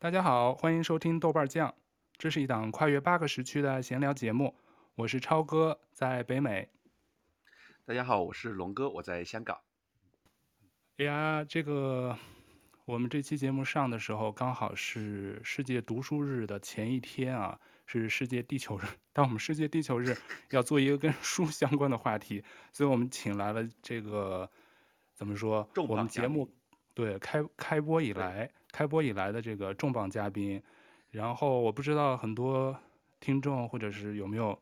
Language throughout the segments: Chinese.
大家好，欢迎收听豆瓣酱，这是一档跨越八个时区的闲聊节目。我是超哥，在北美。大家好，我是龙哥，我在香港。哎呀，这个我们这期节目上的时候，刚好是世界读书日的前一天啊，是世界地球日。当我们世界地球日 要做一个跟书相关的话题，所以我们请来了这个怎么说？我们节目对开开播以来，开播以来的这个重磅嘉宾。然后我不知道很多听众或者是有没有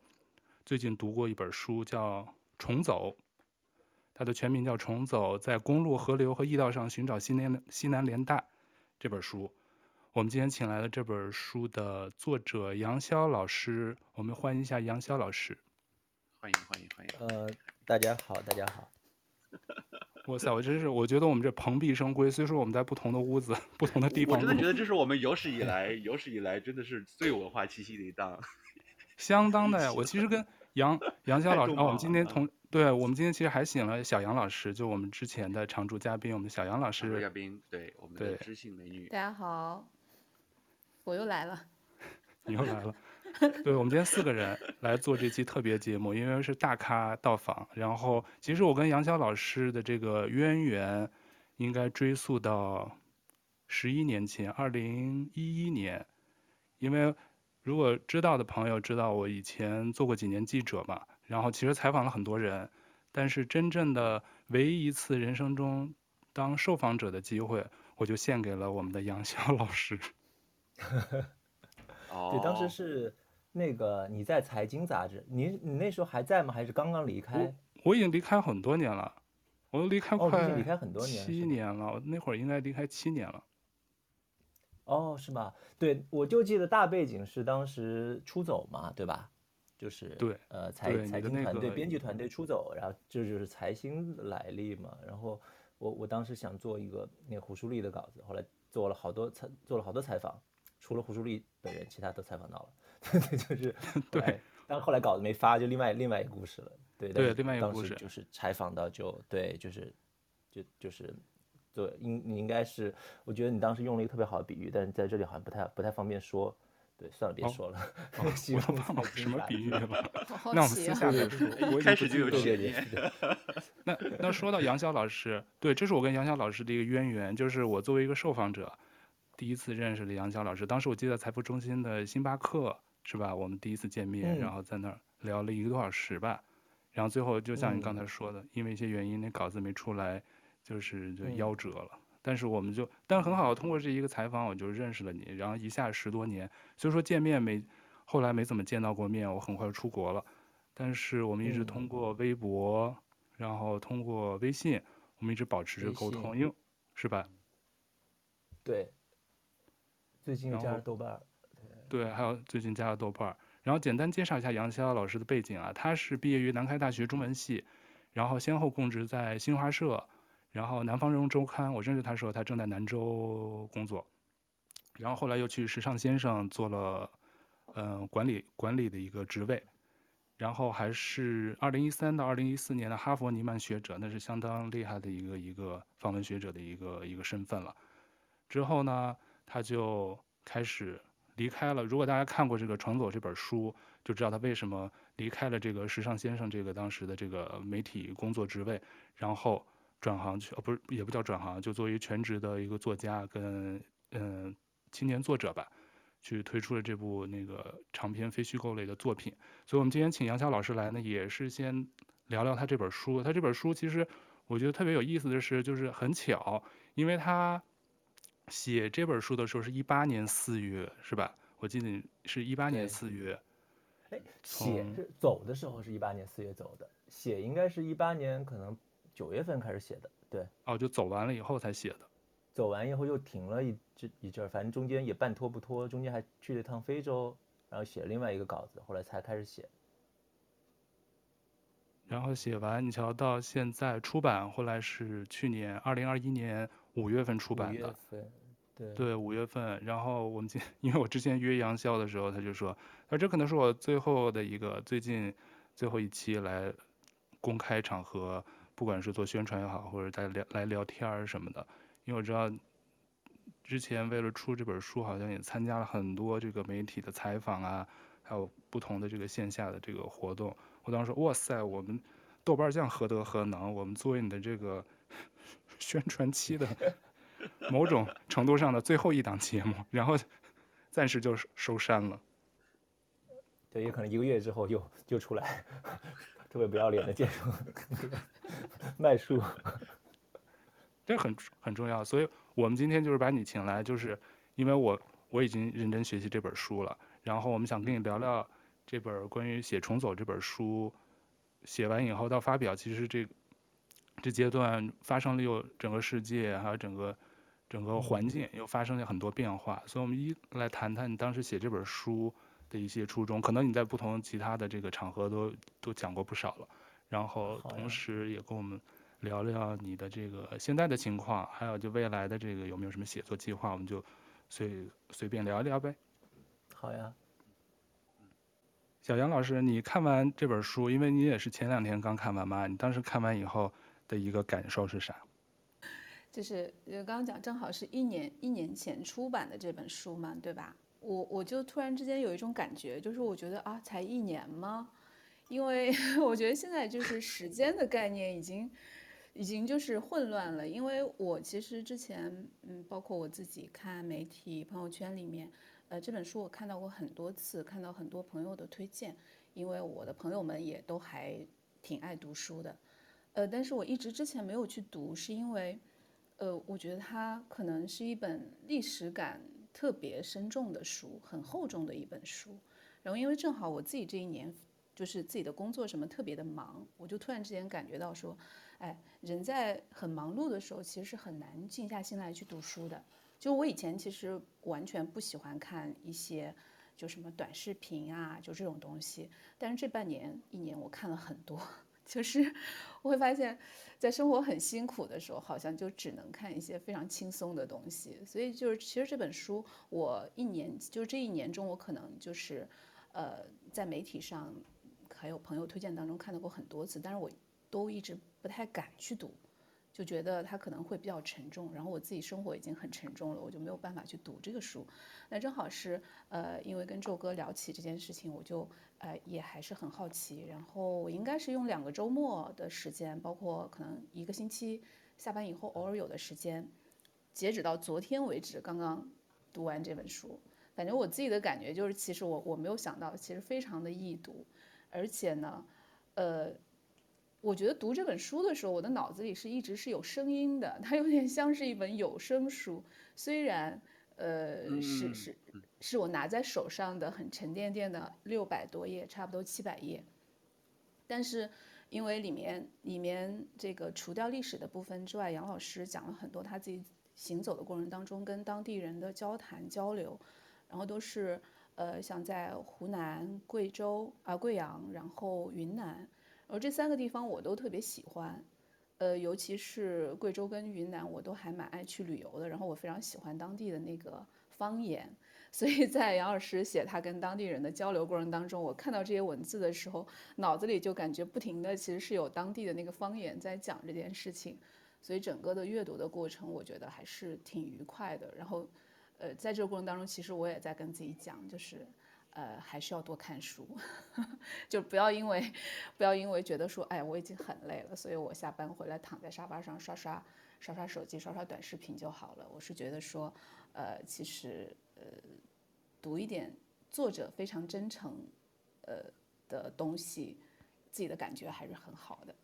最近读过一本书，叫。重走，它的全名叫《重走在公路、河流和驿道上寻找西南西南联大》这本书。我们今天请来了这本书的作者杨潇老师，我们欢迎一下杨潇老师。欢迎欢迎欢迎。呃，大家好，大家好。哇塞，我真是，我觉得我们这蓬荜生辉。虽说我们在不同的屋子、不同的地方，我真的觉得这是我们有史以来有史以来真的是最有文化气息的一档。相当的呀，我其实跟。杨 杨潇老师啊、哦，我们今天同对，我们今天其实还请了小杨老师，就我们之前的常驻嘉宾，我们的小杨老师。嘉宾，对我们的知性美女。大家好，我又来了。你又来了。对，我们今天四个人来做这期特别节目，因为是大咖到访。然后，其实我跟杨潇老师的这个渊源，应该追溯到十一年前，二零一一年，因为。如果知道的朋友知道，我以前做过几年记者嘛，然后其实采访了很多人，但是真正的唯一一次人生中当受访者的机会，我就献给了我们的杨潇老师。哦，对，当时是那个你在财经杂志，你你那时候还在吗？还是刚刚离开？我我已经离开很多年了，我都离开快离开很多年，七年了，我那会儿应该离开七年了。哦，是吗？对，我就记得大背景是当时出走嘛，对吧？就是对，呃，财财经团队、编辑团队出走，然后这就是财新来历嘛。然后我我当时想做一个那个胡舒立的稿子，后来做了好多采做了好多采访，除了胡舒立本人，其他都采访到了。就是 对，但后来稿子没发，就另外另外一个故事了。对对，另外一个故事就是采访到就对，就是就就是。对，应你应该是，我觉得你当时用了一个特别好的比喻，但是在这里好像不太不太方便说。对，算了，别说了。什么比喻吧？啊、那我们私下再说。我开始就有这个。那那说到杨潇老师，对，这是我跟杨潇老师的一个渊源，就是我作为一个受访者，第一次认识了杨潇老师。当时我记得财富中心的星巴克是吧？我们第一次见面，嗯、然后在那儿聊了一个多小时吧。然后最后就像你刚才说的，嗯、因为一些原因，那稿子没出来。就是就夭折了，嗯、但是我们就，但很好，通过这一个采访，我就认识了你，然后一下十多年，所以说见面没，后来没怎么见到过面，我很快就出国了，但是我们一直通过微博，嗯、然后通过微信，我们一直保持着沟通，因为是吧？对，最近加了豆瓣，对，还有最近加了豆瓣儿，然后简单介绍一下杨潇老师的背景啊，他是毕业于南开大学中文系，然后先后供职在新华社。然后南方人物周刊，我认识他的时候，他正在南州工作，然后后来又去时尚先生做了，嗯、管理管理的一个职位，然后还是二零一三到二零一四年的哈佛尼曼学者，那是相当厉害的一个一个访问学者的一个一个身份了。之后呢，他就开始离开了。如果大家看过这个《重走》这本书，就知道他为什么离开了这个时尚先生这个当时的这个媒体工作职位，然后。转行去哦，不是，也不叫转行，就作为全职的一个作家跟嗯、青年作者吧，去推出了这部那个长篇非虚构类的作品。所以，我们今天请杨潇老师来呢，也是先聊聊他这本书。他这本书其实我觉得特别有意思的是，就是很巧，因为他写这本书的时候是一八年四月，是吧？我记得是一八年四月。哎，写是走的时候是一八年四月走的，写应该是一八年可能。九月份开始写的，对，哦，就走完了以后才写的，走完以后又停了一阵一阵儿，反正中间也半拖不拖，中间还去了一趟非洲，然后写了另外一个稿子，后来才开始写。然后写完，你瞧到现在出版，后来是去年二零二一年五月份出版的，对，对，五月份。然后我们今，因为我之前约杨潇的时候，他就说，他说这可能是我最后的一个最近最后一期来公开场合。不管是做宣传也好，或者在聊来聊天儿什么的，因为我知道，之前为了出这本书，好像也参加了很多这个媒体的采访啊，还有不同的这个线下的这个活动。我当时说，哇塞，我们豆瓣酱何德何能？我们作为你的这个宣传期的某种程度上的最后一档节目，然后暂时就收山了。对，也可能一个月之后又就出来，特别不要脸的介绍 卖书，这很很重要。所以我们今天就是把你请来，就是因为我我已经认真学习这本书了，然后我们想跟你聊聊这本关于写重走这本书，写完以后到发表，其实这这阶段发生了又整个世界还有整个整个环境又发生了很多变化，所以我们一来谈谈你当时写这本书。的一些初衷，可能你在不同其他的这个场合都都讲过不少了，然后同时也跟我们聊聊你的这个现在的情况，还有就未来的这个有没有什么写作计划，我们就随随便聊一聊呗。好呀。小杨老师，你看完这本书，因为你也是前两天刚看完嘛，你当时看完以后的一个感受是啥？就是呃，刚刚讲正好是一年一年前出版的这本书嘛，对吧？我我就突然之间有一种感觉，就是我觉得啊，才一年吗？因为 我觉得现在就是时间的概念已经已经就是混乱了。因为我其实之前嗯，包括我自己看媒体朋友圈里面，呃，这本书我看到过很多次，看到很多朋友的推荐，因为我的朋友们也都还挺爱读书的，呃，但是我一直之前没有去读，是因为呃，我觉得它可能是一本历史感。特别深重的书，很厚重的一本书。然后因为正好我自己这一年就是自己的工作什么特别的忙，我就突然之间感觉到说，哎，人在很忙碌的时候，其实是很难静下心来去读书的。就我以前其实完全不喜欢看一些就什么短视频啊，就这种东西。但是这半年一年我看了很多。就是我会发现，在生活很辛苦的时候，好像就只能看一些非常轻松的东西。所以就是，其实这本书，我一年就是这一年中，我可能就是，呃，在媒体上还有朋友推荐当中看到过很多次，但是我都一直不太敢去读。就觉得它可能会比较沉重，然后我自己生活已经很沉重了，我就没有办法去读这个书。那正好是呃，因为跟宙哥聊起这件事情，我就呃也还是很好奇。然后我应该是用两个周末的时间，包括可能一个星期下班以后偶尔有的时间，截止到昨天为止，刚刚读完这本书。感觉我自己的感觉就是，其实我我没有想到，其实非常的易读，而且呢，呃。我觉得读这本书的时候，我的脑子里是一直是有声音的，它有点像是一本有声书。虽然，呃，是是是我拿在手上的很沉甸甸的六百多页，差不多七百页。但是，因为里面里面这个除掉历史的部分之外，杨老师讲了很多他自己行走的过程当中跟当地人的交谈交流，然后都是呃像在湖南、贵州啊、贵阳，然后云南。而这三个地方我都特别喜欢，呃，尤其是贵州跟云南，我都还蛮爱去旅游的。然后我非常喜欢当地的那个方言，所以在杨老师写他跟当地人的交流过程当中，我看到这些文字的时候，脑子里就感觉不停的其实是有当地的那个方言在讲这件事情，所以整个的阅读的过程，我觉得还是挺愉快的。然后，呃，在这个过程当中，其实我也在跟自己讲，就是。呃，还是要多看书，就不要因为，不要因为觉得说，哎，我已经很累了，所以我下班回来躺在沙发上刷刷刷刷手机、刷刷短视频就好了。我是觉得说，呃，其实呃，读一点作者非常真诚，呃的东西，自己的感觉还是很好的。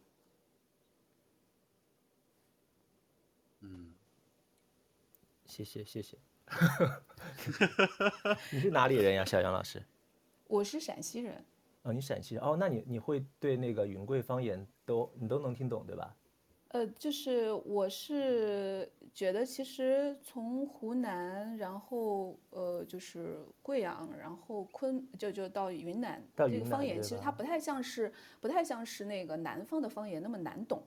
嗯，谢谢谢谢。你是哪里人呀，小杨老师？我是陕西人。哦，你陕西人哦，那你你会对那个云贵方言都你都能听懂对吧？呃，就是我是觉得其实从湖南，然后呃就是贵阳，然后昆就就到云南，到云南这个方言其实它不太像是不太像是那个南方的方言那么难懂，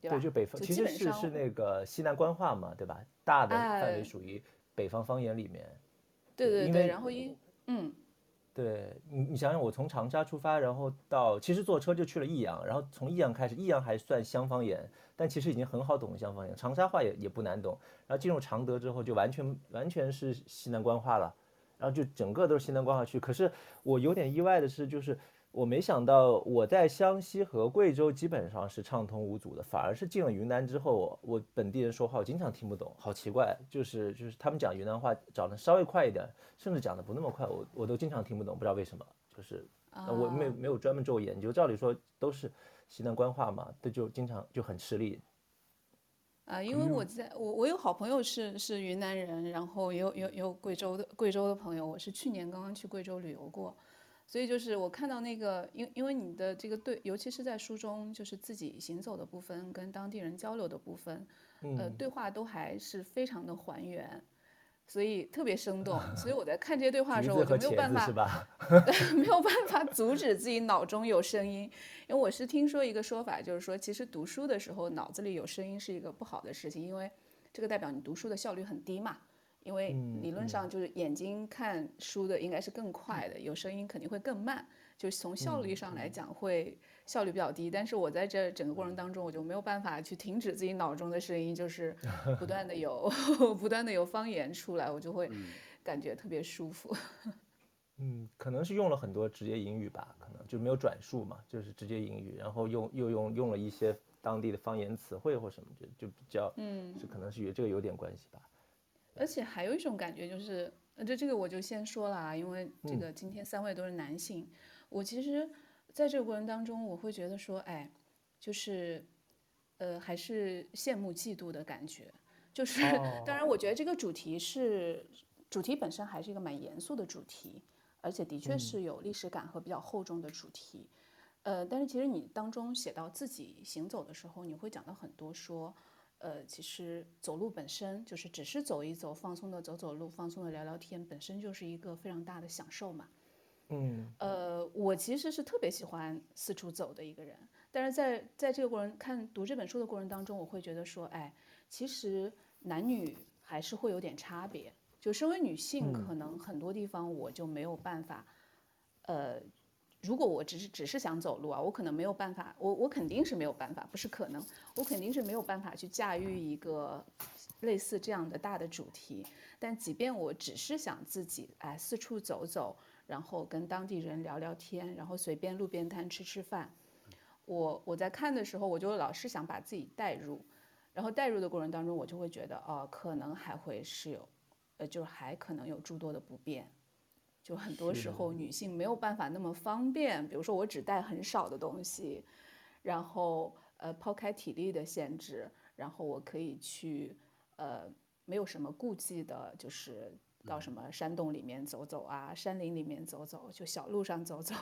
对吧？对，就北方，其实是是那个西南官话嘛，对吧？大的范围属于。北方方言里面，对对对，然后因嗯，对你，你想想，我从长沙出发，然后到其实坐车就去了益阳，然后从益阳开始，益阳还算湘方言，但其实已经很好懂的湘方言，长沙话也也不难懂。然后进入常德之后，就完全完全是西南官话了，然后就整个都是西南官话区。可是我有点意外的是，就是。我没想到我在湘西和贵州基本上是畅通无阻的，反而是进了云南之后，我本地人说话我经常听不懂，好奇怪，就是就是他们讲云南话讲的稍微快一点，甚至讲的不那么快，我我都经常听不懂，不知道为什么，就是我没有没有专门做研究，照理说都是西南官话嘛，这就经常就很吃力。啊，因为我在我我有好朋友是是云南人，然后也有有有贵州的贵州的朋友，我是去年刚刚去贵州旅游过。所以就是我看到那个，因因为你的这个对，尤其是在书中，就是自己行走的部分跟当地人交流的部分，呃，对话都还是非常的还原，所以特别生动。所以我在看这些对话的时候，我就没有办法，没有办法阻止自己脑中有声音，因为我是听说一个说法，就是说其实读书的时候脑子里有声音是一个不好的事情，因为这个代表你读书的效率很低嘛。因为理论上就是眼睛看书的应该是更快的，有声音肯定会更慢，就是从效率上来讲会效率比较低。但是我在这整个过程当中，我就没有办法去停止自己脑中的声音，就是 不断的有不断的有方言出来，我就会感觉特别舒服。嗯，可能是用了很多直接英语吧，可能就没有转述嘛，就是直接英语，然后用又用用了一些当地的方言词汇或什么，就就比较嗯，是可能是与这个有点关系吧。而且还有一种感觉就是，呃，这这个我就先说了啊，因为这个今天三位都是男性，嗯、我其实在这个过程当中，我会觉得说，哎，就是，呃，还是羡慕嫉妒的感觉。就是，当然，我觉得这个主题是主题本身还是一个蛮严肃的主题，而且的确是有历史感和比较厚重的主题。嗯、呃，但是其实你当中写到自己行走的时候，你会讲到很多说。呃，其实走路本身就是只是走一走，放松的走走路，放松的聊聊天，本身就是一个非常大的享受嘛。嗯，呃，我其实是特别喜欢四处走的一个人，但是在在这个过程看读这本书的过程当中，我会觉得说，哎，其实男女还是会有点差别。就身为女性，可能很多地方我就没有办法，呃。如果我只是只是想走路啊，我可能没有办法，我我肯定是没有办法，不是可能，我肯定是没有办法去驾驭一个类似这样的大的主题。但即便我只是想自己哎四处走走，然后跟当地人聊聊天，然后随便路边摊吃吃饭，我我在看的时候，我就老是想把自己带入，然后带入的过程当中，我就会觉得哦，可能还会是有，呃，就是还可能有诸多的不便。就很多时候女性没有办法那么方便，比如说我只带很少的东西，然后呃抛开体力的限制，然后我可以去呃没有什么顾忌的，就是到什么山洞里面走走啊，山林里面走走，就小路上走走。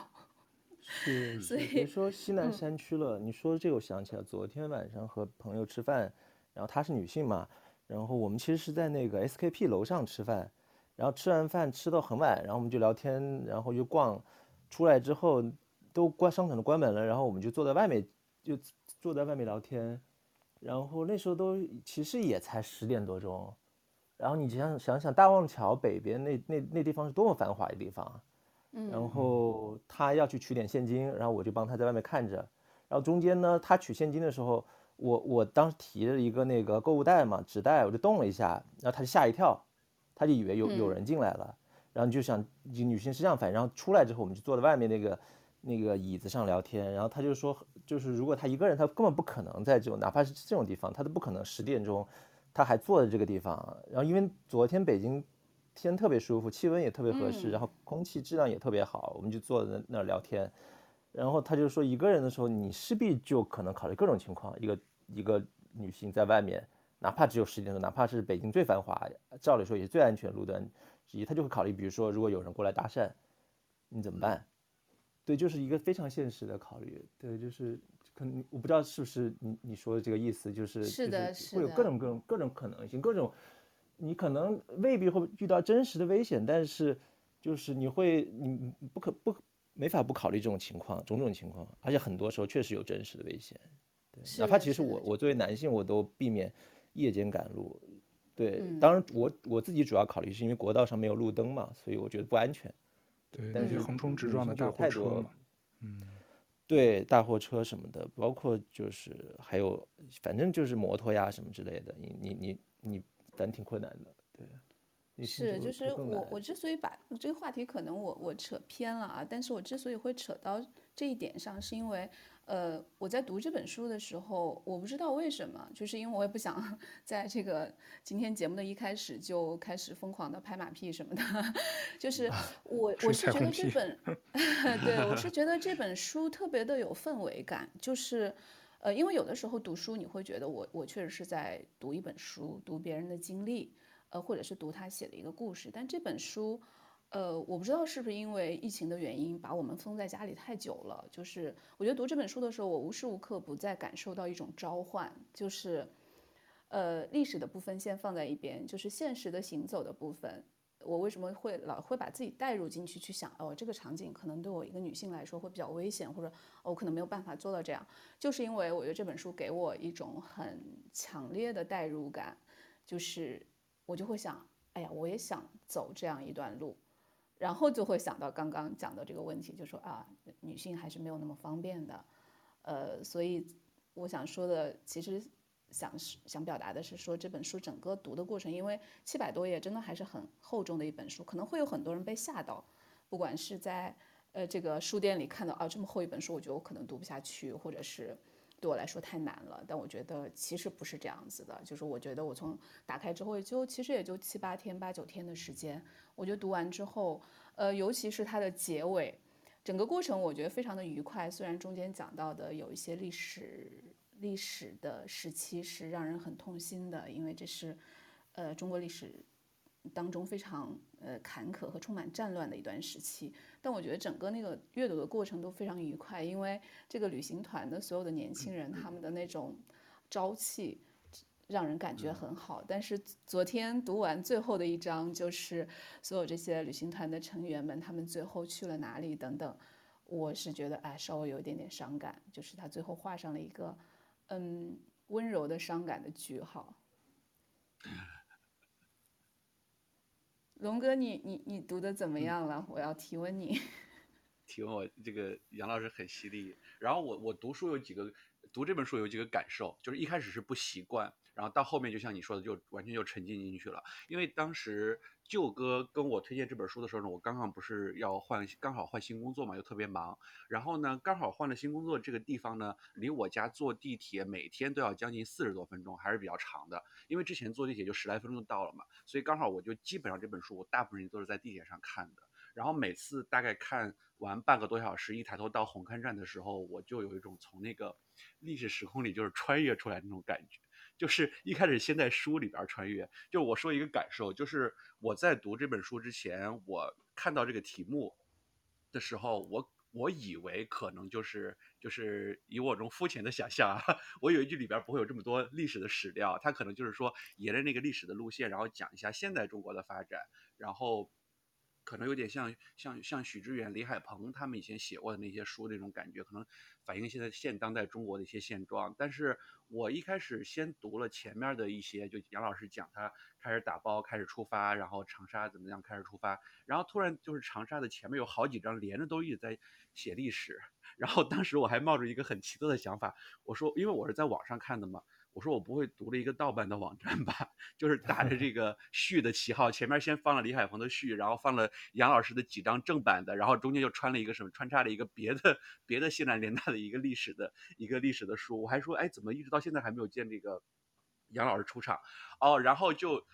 是，所以你说西南山区了，嗯、你说这个我想起来，昨天晚上和朋友吃饭，然后她是女性嘛，然后我们其实是在那个 SKP 楼上吃饭。然后吃完饭吃到很晚，然后我们就聊天，然后就逛，出来之后都关商场都关门了，然后我们就坐在外面，就坐在外面聊天，然后那时候都其实也才十点多钟，然后你想想想大望桥北边那那那地方是多么繁华的地方，嗯，然。后他要去取点现金，然后我就帮他在外面看着，然后中间呢他取现金的时候，我我当时提着一个那个购物袋嘛纸袋，我就动了一下，然后他就吓一跳。他就以为有有人进来了，嗯、然后就想，女性是这样反应。然后出来之后，我们就坐在外面那个那个椅子上聊天。然后他就说，就是如果他一个人，他根本不可能在这种，哪怕是这种地方，他都不可能十点钟他还坐在这个地方。然后因为昨天北京天特别舒服，气温也特别合适，然后空气质量也特别好，我们就坐在那儿聊天。然后他就说，一个人的时候，你势必就可能考虑各种情况。一个一个女性在外面。哪怕只有十点钟，哪怕是北京最繁华，照理说也是最安全的路段之一，他就会考虑，比如说如果有人过来搭讪，你怎么办？对，就是一个非常现实的考虑。对，就是可能我不知道是不是你你说的这个意思，就是是的，是会有各种各种各种可能性，各种你可能未必会遇到真实的危险，但是就是你会你不可不没法不考虑这种情况，种种情况，而且很多时候确实有真实的危险。对，哪怕其实我我作为男性，我都避免。夜间赶路，对，当然我我自己主要考虑是因为国道上没有路灯嘛，所以我觉得不安全。对，但是横冲直撞的大货车嘛，嗯，对，大货车什么的，包括就是还有，反正就是摩托呀什么之类的，你你你你，反正挺困难的，对。是，就是我我之所以把这个话题可能我我扯偏了啊，但是我之所以会扯到这一点上，是因为。呃，我在读这本书的时候，我不知道为什么，就是因为我也不想 在这个今天节目的一开始就开始疯狂的拍马屁什么的，就是我我是觉得这本，对，我是觉得这本书特别的有氛围感，就是，呃，因为有的时候读书你会觉得我我确实是在读一本书，读别人的经历，呃，或者是读他写的一个故事，但这本书。呃，我不知道是不是因为疫情的原因，把我们封在家里太久了。就是我觉得读这本书的时候，我无时无刻不在感受到一种召唤。就是，呃，历史的部分先放在一边，就是现实的行走的部分。我为什么会老会把自己带入进去，去想哦，这个场景可能对我一个女性来说会比较危险，或者我可能没有办法做到这样，就是因为我觉得这本书给我一种很强烈的代入感，就是我就会想，哎呀，我也想走这样一段路。然后就会想到刚刚讲的这个问题，就说啊，女性还是没有那么方便的，呃，所以我想说的，其实想想表达的是说，这本书整个读的过程，因为七百多页，真的还是很厚重的一本书，可能会有很多人被吓到，不管是在呃这个书店里看到啊这么厚一本书，我觉得我可能读不下去，或者是。对我来说太难了，但我觉得其实不是这样子的，就是我觉得我从打开之后也就其实也就七八天八九天的时间，我觉得读完之后，呃，尤其是它的结尾，整个过程我觉得非常的愉快。虽然中间讲到的有一些历史历史的时期是让人很痛心的，因为这是，呃，中国历史当中非常呃坎坷和充满战乱的一段时期。但我觉得整个那个阅读的过程都非常愉快，因为这个旅行团的所有的年轻人，他们的那种朝气，让人感觉很好。但是昨天读完最后的一章，就是所有这些旅行团的成员们，他们最后去了哪里等等，我是觉得哎，稍微有一点点伤感，就是他最后画上了一个嗯温柔的伤感的句号。龙哥你，你你你读的怎么样了？我要提问你。提问我这个杨老师很犀利。然后我我读书有几个，读这本书有几个感受，就是一开始是不习惯，然后到后面就像你说的，就完全就沉浸进去了。因为当时舅哥跟我推荐这本书的时候呢，我刚刚不是要换，刚好换新工作嘛，又特别忙。然后呢，刚好换了新工作，这个地方呢，离我家坐地铁每天都要将近四十多分钟，还是比较长的。因为之前坐地铁就十来分钟就到了嘛，所以刚好我就基本上这本书我大部分都是在地铁上看的。然后每次大概看完半个多小时，一抬头到红磡站的时候，我就有一种从那个历史时空里就是穿越出来那种感觉。就是一开始先在书里边穿越，就我说一个感受，就是我在读这本书之前，我看到这个题目的时候，我我以为可能就是就是以我这种肤浅的想象啊，我以为这里边不会有这么多历史的史料，它可能就是说沿着那个历史的路线，然后讲一下现代中国的发展，然后。可能有点像像像许知远、李海鹏他们以前写过的那些书那种感觉，可能反映现在现当代中国的一些现状。但是我一开始先读了前面的一些，就杨老师讲他开始打包、开始出发，然后长沙怎么样开始出发，然后突然就是长沙的前面有好几章连着都一直在写历史，然后当时我还冒着一个很奇特的想法，我说因为我是在网上看的嘛。我说我不会读了一个盗版的网站吧？就是打着这 个序的旗号，前面先放了李海鹏的序，然后放了杨老师的几张正版的，然后中间又穿了一个什么，穿插了一个别的别的西南联大的一个历史的一个历史的书。我还说，哎，怎么一直到现在还没有见这个杨老师出场？哦，然后就。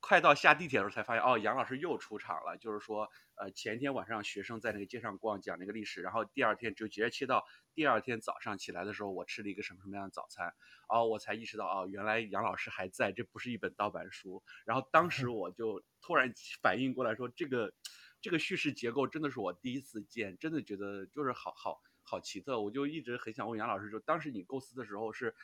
快到下地铁的时候才发现，哦，杨老师又出场了。就是说，呃，前一天晚上学生在那个街上逛，讲那个历史，然后第二天就直接切到第二天早上起来的时候，我吃了一个什么什么样的早餐，哦，我才意识到，哦，原来杨老师还在，这不是一本盗版书。然后当时 我就突然反应过来说，这个这个叙事结构真的是我第一次见，真的觉得就是好好好奇特。我就一直很想问杨老师，就当时你构思的时候是。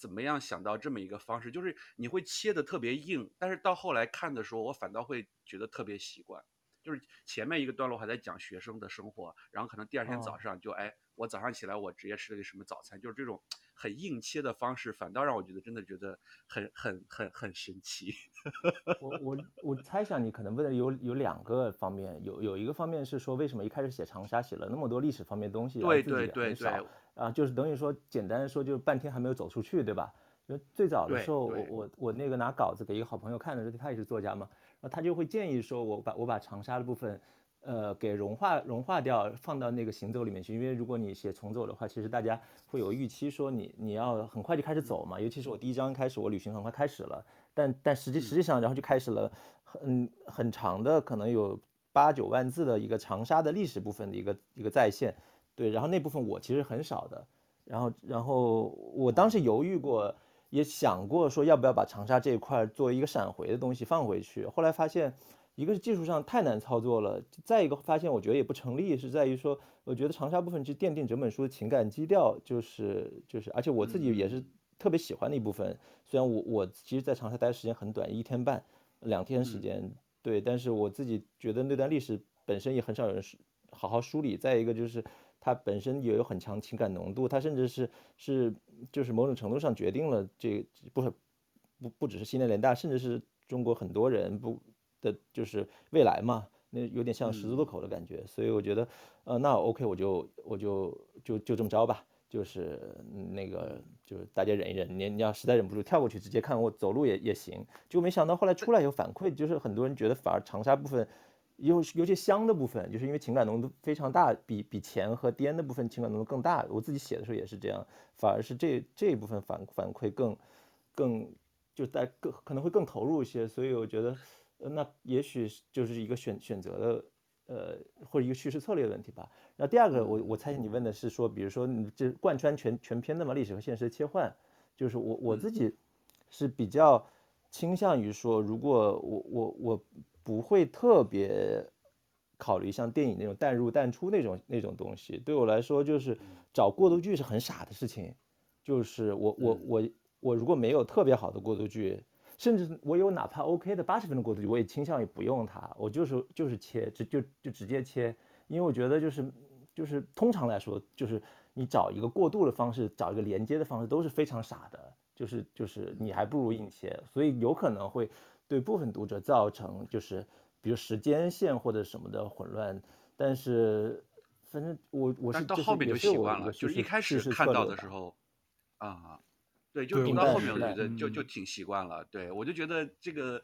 怎么样想到这么一个方式？就是你会切得特别硬，但是到后来看的时候，我反倒会觉得特别习惯。就是前面一个段落还在讲学生的生活，然后可能第二天早上就、哦、哎，我早上起来我直接吃了个什么早餐，就是这种很硬切的方式，反倒让我觉得真的觉得很很很很神奇。我我我猜想你可能问的有有两个方面，有有一个方面是说为什么一开始写长沙写了那么多历史方面的东西，对对对对，啊，就是等于说简单的说就是半天还没有走出去，对吧？就最早的时候，我我。我那个拿稿子给一个好朋友看的时候，他也是作家嘛，然后他就会建议说，我把我把长沙的部分，呃，给融化融化掉，放到那个行走里面去，因为如果你写重走的话，其实大家会有预期说你你要很快就开始走嘛，尤其是我第一章开始，我旅行很快开始了，但但实际实际上然后就开始了很很长的，可能有八九万字的一个长沙的历史部分的一个一个再现，对，然后那部分我其实很少的，然后然后我当时犹豫过。也想过说要不要把长沙这一块作为一个闪回的东西放回去，后来发现，一个是技术上太难操作了，再一个发现我觉得也不成立，是在于说，我觉得长沙部分去奠定整本书的情感基调，就是就是，而且我自己也是特别喜欢的一部分。虽然我我其实，在长沙待的时间很短，一天半，两天时间，对，但是我自己觉得那段历史本身也很少有人好好梳理。再一个就是。它本身也有很强情感浓度，它甚至是是就是某种程度上决定了这个不不不只是西南联大，甚至是中国很多人不的，就是未来嘛，那有点像十字路口的感觉。嗯、所以我觉得，呃，那 OK，我就我就就就这么着吧，就是那个就是大家忍一忍，你你要实在忍不住跳过去直接看我走路也也行。就没想到后来出来有反馈，就是很多人觉得反而长沙部分。有有些香的部分，就是因为情感浓度非常大，比比钱和癫的部分情感浓度更大。我自己写的时候也是这样，反而是这这一部分反反馈更更就在更可能会更投入一些。所以我觉得，呃，那也许就是一个选选择的，呃，或者一个叙事策略的问题吧。那第二个，我我猜你问的是说，比如说你这贯穿全全篇的嘛，历史和现实的切换，就是我我自己是比较倾向于说，如果我我我。不会特别考虑像电影那种淡入淡出那种那种东西，对我来说就是找过渡句是很傻的事情。就是我我我我如果没有特别好的过渡句，甚至我有哪怕 OK 的八十分的过渡句，我也倾向于不用它，我就是就是切，直就就直接切，因为我觉得就是就是通常来说，就是你找一个过渡的方式，找一个连接的方式都是非常傻的，就是就是你还不如硬切，所以有可能会。对部分读者造成就是，比如时间线或者什么的混乱，但是反正我我是到后面就习惯了，就是一开始看到的时候，啊。对，就读到后面，我觉得就就挺习惯了。对，我就觉得这个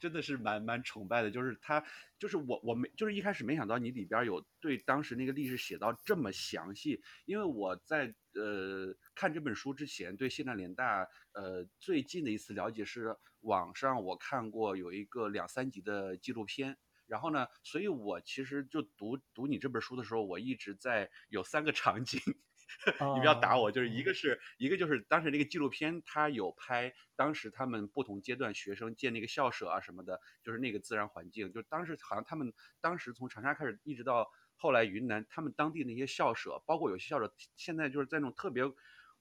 真的是蛮蛮崇拜的，就是他，就是我我没就是一开始没想到你里边有对当时那个历史写到这么详细，因为我在呃看这本书之前，对西南联大呃最近的一次了解是网上我看过有一个两三集的纪录片，然后呢，所以我其实就读读你这本书的时候，我一直在有三个 场景。你不要打我，就是一个是一个就是当时那个纪录片，他有拍当时他们不同阶段学生建那个校舍啊什么的，就是那个自然环境，就当时好像他们当时从长沙开始一直到后来云南，他们当地那些校舍，包括有些校舍现在就是在那种特别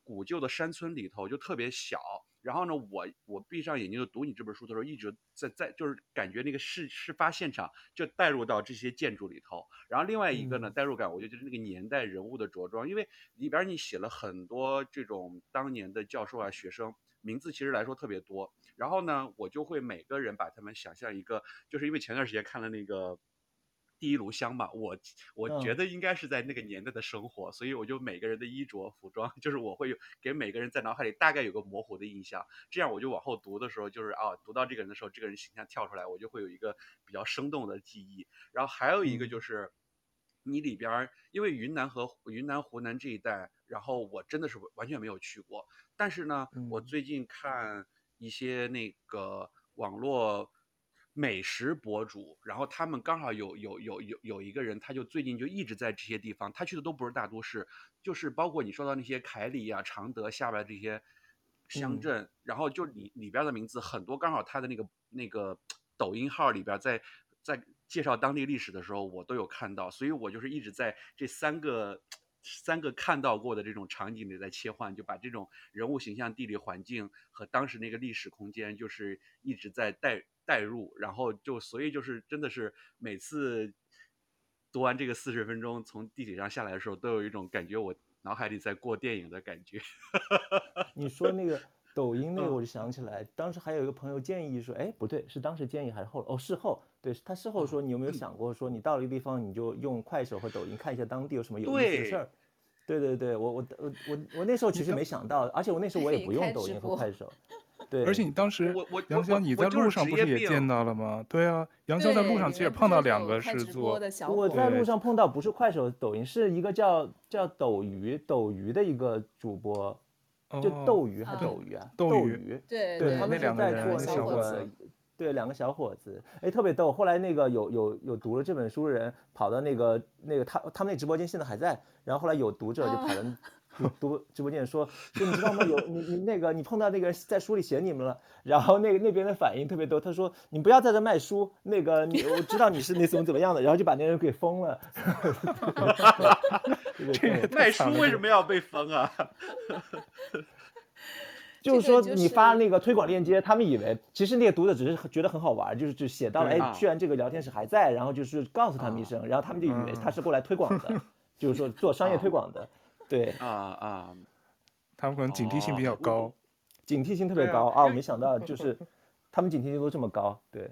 古旧的山村里头，就特别小。然后呢，我我闭上眼睛就读你这本书的时候，一直在在就是感觉那个事事发现场就带入到这些建筑里头。然后另外一个呢，代入感，我觉得就是那个年代人物的着装，因为里边你写了很多这种当年的教授啊、学生名字，其实来说特别多。然后呢，我就会每个人把他们想象一个，就是因为前段时间看了那个。第一炉香嘛，我我觉得应该是在那个年代的生活，嗯、所以我就每个人的衣着、服装，就是我会给每个人在脑海里大概有个模糊的印象，这样我就往后读的时候，就是啊，读到这个人的时候，这个人形象跳出来，我就会有一个比较生动的记忆。然后还有一个就是，嗯、你里边因为云南和云南、湖南这一带，然后我真的是完全没有去过，但是呢，嗯、我最近看一些那个网络。美食博主，然后他们刚好有有有有有一个人，他就最近就一直在这些地方，他去的都不是大都市，就是包括你说到那些凯里啊、常德下边这些乡镇，嗯、然后就里里边的名字很多，刚好他的那个那个抖音号里边在在介绍当地历史的时候，我都有看到，所以我就是一直在这三个三个看到过的这种场景里在切换，就把这种人物形象、地理环境和当时那个历史空间，就是一直在带。带入，然后就所以就是真的是每次读完这个四十分钟，从地铁上下来的时候，都有一种感觉，我脑海里在过电影的感觉。你说那个 抖音那个，我就想起来，当时还有一个朋友建议说，哎，不对，是当时建议还是后哦事后？对他事后说，你有没有想过说，你到了一个地方，你就用快手和抖音看一下当地有什么有意思的事儿？对对对，我我我我我那时候其实没想到，而且我那时候我也 不用抖音和快手。对，而且你当时杨潇你在路上不是也见到了吗？对啊，杨潇在路上其实碰到两个是做，我在路上碰到不是快手抖音，是一个叫叫斗鱼斗鱼的一个主播，就斗鱼还是斗鱼啊？斗鱼，对对，他们是在做那个，对，两个小伙子，哎，特别逗。后来那个有有有读了这本书的人跑到那个那个他他们那直播间现在还在，然后后来有读者就跑到。读直播间说，就你知道吗？有你你那个你碰到那个在书里写你们了，然后那个那边的反应特别多。他说你不要在这卖书，那个你我知道你是那怎么怎么样的，然后就把那人给封了。这卖书为什么要被封啊？就是说你发那个推广链接，他们以为其实那个读者只是觉得很好玩，就是就写到了哎，居然这个聊天室还在，然后就是告诉他们一声，然后他们就以为他是过来推广的，就是说做商业推广的。对啊啊，他们可能警惕性比较高，哦、警惕性特别高啊！我没想到，就是他们警惕性都这么高。对，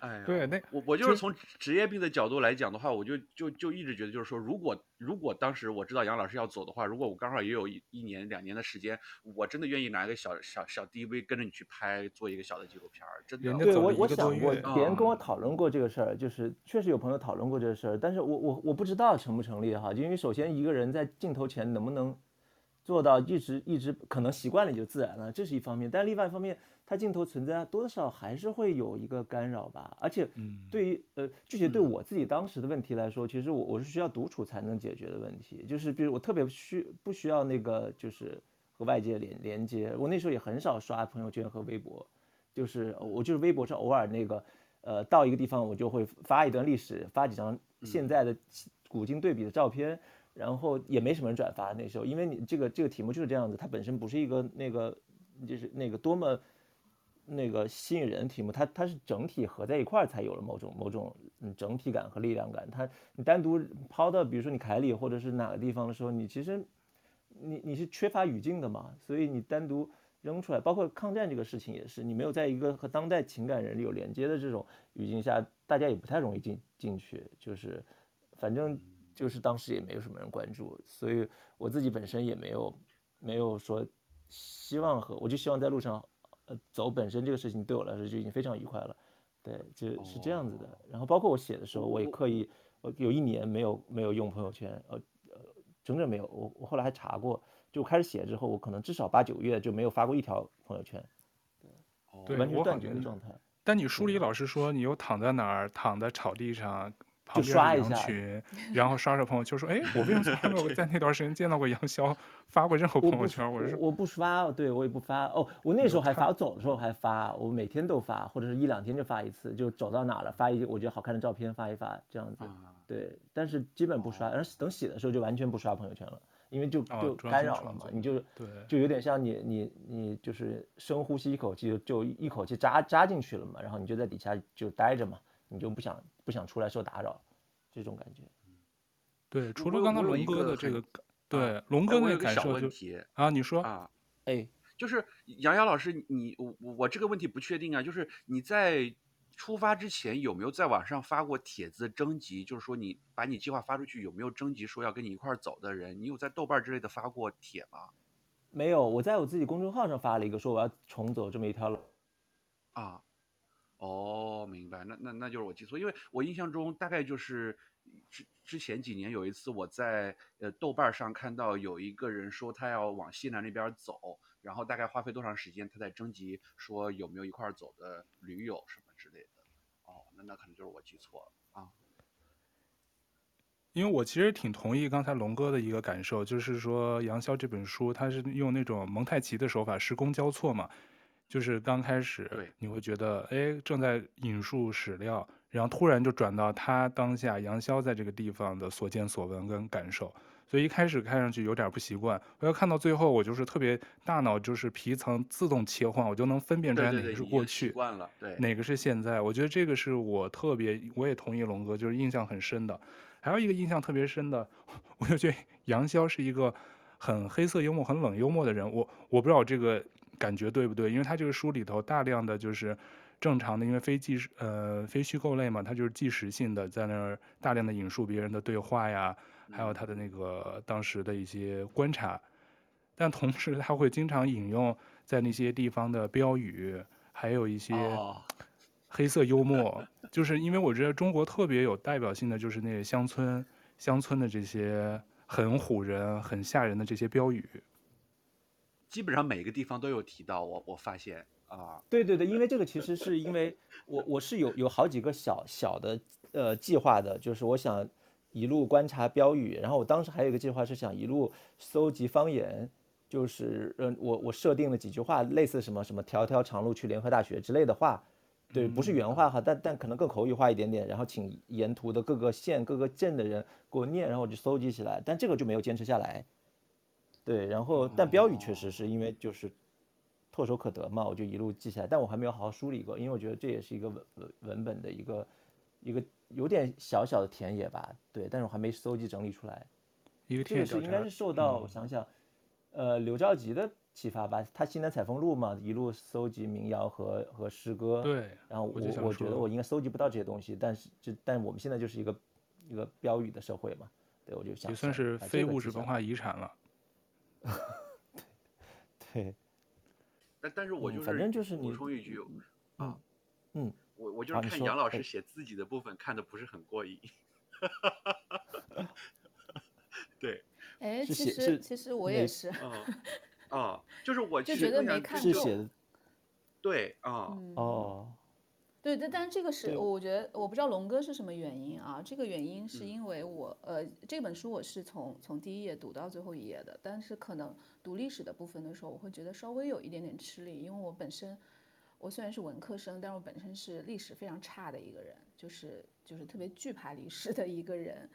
哎，对，那我我就是从职业病的角度来讲的话，我就就就一直觉得，就是说，如果如果当时我知道杨老师要走的话，如果我刚好也有一一年两年的时间，我真的愿意拿一个小小小 DV 跟着你去拍，做一个小的纪录片儿。真的，对我我想过，别人跟我讨论过这个事儿，就是确实有朋友讨论过这个事儿，但是我我我不知道成不成立哈，就因为首先一个人在镜头前能不能。做到一直一直可能习惯了也就自然了，这是一方面。但另外一方面，它镜头存在多少还是会有一个干扰吧。而且，对于呃具体对我自己当时的问题来说，其实我我是需要独处才能解决的问题。就是比如我特别需不需要那个就是和外界连连接。我那时候也很少刷朋友圈和微博，就是我就是微博上偶尔那个呃到一个地方我就会发一段历史，发几张现在的古今对比的照片。然后也没什么人转发那时候，因为你这个这个题目就是这样子，它本身不是一个那个就是那个多么那个吸引人的题目，它它是整体合在一块儿才有了某种某种嗯整体感和力量感。它你单独抛到比如说你凯里或者是哪个地方的时候，你其实你你是缺乏语境的嘛，所以你单独扔出来，包括抗战这个事情也是，你没有在一个和当代情感人有连接的这种语境下，大家也不太容易进进去，就是反正。就是当时也没有什么人关注，所以我自己本身也没有没有说希望和，我就希望在路上呃走，本身这个事情对我来说就已经非常愉快了，对，就是这样子的。然后包括我写的时候，我也刻意，我有一年没有没有用朋友圈，呃呃，整整没有。我我后来还查过，就开始写之后，我可能至少八九个月就没有发过一条朋友圈，对，完全断绝的状态。但你书里老是说你又躺在哪儿，躺在草地上。就刷一下，然后刷刷朋友圈，说：“哎，我为什么还没有在那段时间见到过杨潇发过任何朋友圈？”我说：“我不刷，对我也不发。哦，我那时候还发，我走的时候还发，我每天都发，或者是一两天就发一次，就走到哪了发一我觉得好看的照片发一发，这样子。对，但是基本不刷，然后等洗的时候就完全不刷朋友圈了，因为就就干扰了嘛。你就就有点像你你你就是深呼吸一口气，就一口气扎扎进去了嘛，然后你就在底下就待着嘛。”你就不想不想出来受打扰，这种感觉。对，除了刚刚龙哥的这个，对龙哥那个感受就啊，你说啊，哎，就是杨洋老师，你我我这个问题不确定啊，就是你在出发之前有没有在网上发过帖子征集？就是说你把你计划发出去，有没有征集说要跟你一块儿走的人？你有在豆瓣之类的发过帖吗？没有，我在我自己公众号上发了一个，说我要重走这么一条路。啊。哦，明那那那就是我记错，因为我印象中大概就是之之前几年有一次我在呃豆瓣上看到有一个人说他要往西南那边走，然后大概花费多长时间，他在征集说有没有一块走的驴友什么之类的。哦，那那可能就是我记错了啊。因为我其实挺同意刚才龙哥的一个感受，就是说杨潇这本书他是用那种蒙太奇的手法，时空交错嘛。就是刚开始，你会觉得，哎，正在引述史料，然后突然就转到他当下杨逍在这个地方的所见所闻跟感受，所以一开始看上去有点不习惯。我要看到最后，我就是特别大脑就是皮层自动切换，我就能分辨出来哪个是过去，习惯了，对，哪个是现在。我觉得这个是我特别，我也同意龙哥，就是印象很深的。还有一个印象特别深的，我就觉得杨逍是一个很黑色幽默、很冷幽默的人。我我不知道这个感觉对不对，因为他这个书里头大量的就是正常的，因为非纪实呃非虚构类嘛，他就是纪实性的，在那儿大量的引述别人的对话呀，还有他的那个当时的一些观察，但同时他会经常引用在那些地方的标语，还有一些。黑色幽默，就是因为我觉得中国特别有代表性的就是那些乡村、乡村的这些很唬人、很吓人的这些标语，基本上每个地方都有提到。我我发现啊，对对对，因为这个其实是因为我我是有有好几个小小的呃计划的，就是我想一路观察标语，然后我当时还有一个计划是想一路搜集方言，就是嗯我我设定了几句话，类似什么什么条条长路去联合大学之类的话。对，不是原话哈，但但可能更口语化一点点，然后请沿途的各个县、各个镇的人给我念，然后我就搜集起来，但这个就没有坚持下来。对，然后但标语确实是因为就是唾手可得嘛，我就一路记下来，但我还没有好好梳理过，因为我觉得这也是一个文文文本的一个一个有点小小的田野吧。对，但是我还没搜集整理出来。一个这个是应该是受到我想想，呃，刘兆吉的。启发吧，他《西南采风录》嘛，一路搜集民谣和和诗歌。对。然后我我，我觉得我应该搜集不到这些东西，但是就但我们现在就是一个一个标语的社会嘛，对，我就想。也算是非物质文化遗产了。对。对。但但是我就是、嗯、反正就是你补充一句啊，嗯，我我就是看杨老师写自己的部分看的不是很过瘾。对。哎，其实其实我也是。啊，就是我就觉得没看懂。对啊，嗯、哦，对，但但是这个是我觉得我不知道龙哥是什么原因啊？这个原因是因为我、嗯、呃这本书我是从从第一页读到最后一页的，但是可能读历史的部分的时候，我会觉得稍微有一点点吃力，因为我本身我虽然是文科生，但是我本身是历史非常差的一个人，就是就是特别惧怕历史的一个人，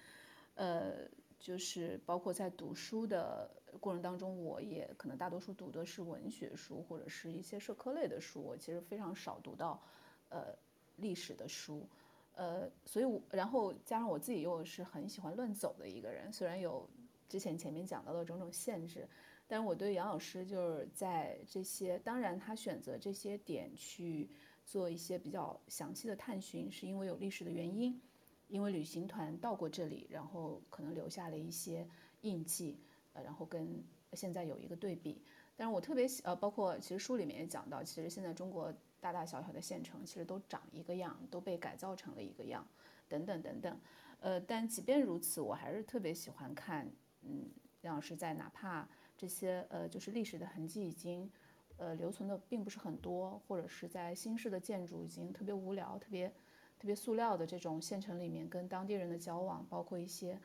呃。就是包括在读书的过程当中，我也可能大多数读的是文学书或者是一些社科类的书，我其实非常少读到，呃，历史的书，呃，所以我然后加上我自己又是很喜欢乱走的一个人，虽然有之前前面讲到的种种限制，但是我对杨老师就是在这些，当然他选择这些点去做一些比较详细的探寻，是因为有历史的原因。因为旅行团到过这里，然后可能留下了一些印记，呃，然后跟现在有一个对比。但是我特别喜，呃，包括其实书里面也讲到，其实现在中国大大小小的县城其实都长一个样，都被改造成了一个样，等等等等。呃，但即便如此，我还是特别喜欢看，嗯，杨老师在哪怕这些呃，就是历史的痕迹已经，呃，留存的并不是很多，或者是在新式的建筑已经特别无聊，特别。特别塑料的这种县城里面跟当地人的交往，包括一些，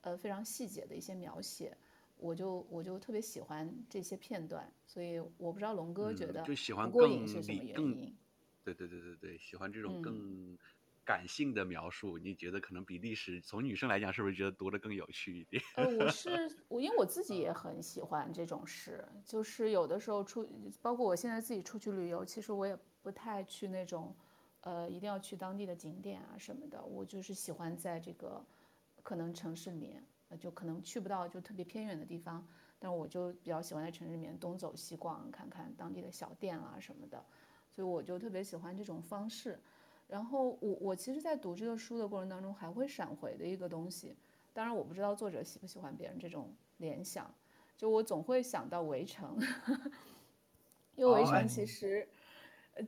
呃，非常细节的一些描写，我就我就特别喜欢这些片段，所以我不知道龙哥觉得就喜欢过瘾是什么原因？嗯、对对对对对，喜欢这种更感性的描述，嗯、你觉得可能比历史从女生来讲，是不是觉得读的更有趣一点？呃，我是 我，因为我自己也很喜欢这种诗，就是有的时候出，包括我现在自己出去旅游，其实我也不太去那种。呃，一定要去当地的景点啊什么的，我就是喜欢在这个可能城市里面，呃，就可能去不到就特别偏远的地方，但我就比较喜欢在城市里面东走西逛，看看当地的小店啊什么的，所以我就特别喜欢这种方式。然后我我其实，在读这个书的过程当中，还会闪回的一个东西，当然我不知道作者喜不喜欢别人这种联想，就我总会想到围城，因为围城其实。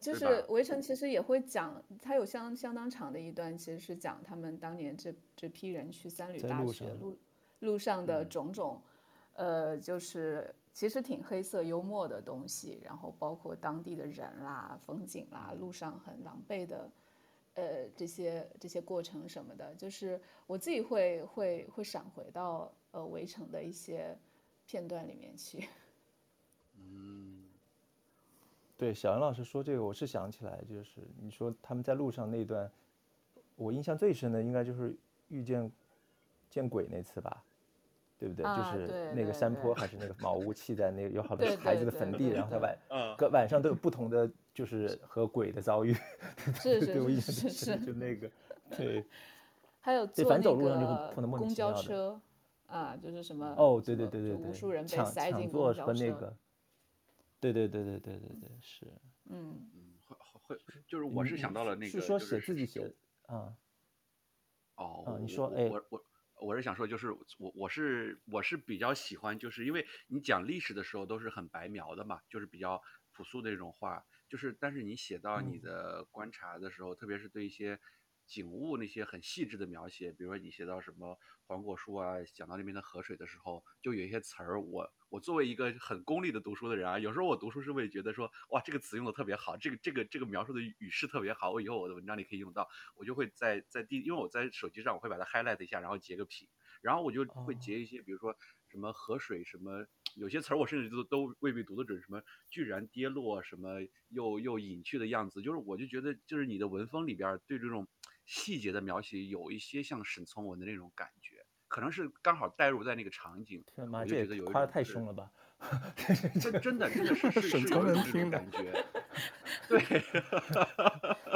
就是围城其实也会讲，它有相相当长的一段，其实是讲他们当年这这批人去三旅大学路路上的种种，呃，就是其实挺黑色幽默的东西，然后包括当地的人啦、风景啦、路上很狼狈的，呃，这些这些过程什么的，就是我自己会会会闪回到呃围城的一些片段里面去。嗯。对，小杨老师说这个，我是想起来，就是你说他们在路上那段，我印象最深的应该就是遇见见鬼那次吧，对不对？啊、就是那个山坡还是那个茅屋砌在那个有好多孩子的坟地，然后他晚个晚上都有不同的就是和鬼的遭遇，是是对，我印象是是就那个，对。还有坐反走路那上就会碰到莫名个公其妙的交车啊，就是什么哦，对对对对对，就无数人被抢塞进抢座公交车。和那个，对对对对对对对是。嗯，嗯，会会就是我是想到了那个，是说写自己写啊。哦，啊你说哎我我我是想说，就是我我是我是比较喜欢，就是因为你讲历史的时候都是很白描的嘛，就是比较朴素的那种话，就是但是你写到你嗯。的观察的时候，特别是对一些景物那些很细致的描写，比如说你写到什么黄果树啊，讲到那边的河水的时候，就有一些词儿，我我作为一个很功利的读书的人啊，有时候我读书是会觉得说，哇，这个词用的特别好，这个这个这个描述的语势特别好，我以后我的文章里可以用到，我就会在在第，因为我在手机上我会把它 highlight 一下，然后截个屏，然后我就会截一些，比如说什么河水什么，有些词儿我甚至都都未必读得准，什么居然跌落，什么又又隐去的样子，就是我就觉得就是你的文风里边对这种细节的描写有一些像沈从文的那种感觉，可能是刚好带入在那个场景，天妈，我就这觉得有一夸的太是凶了吧？真真的真的是 是沈是从文有一种这种听的感觉，对。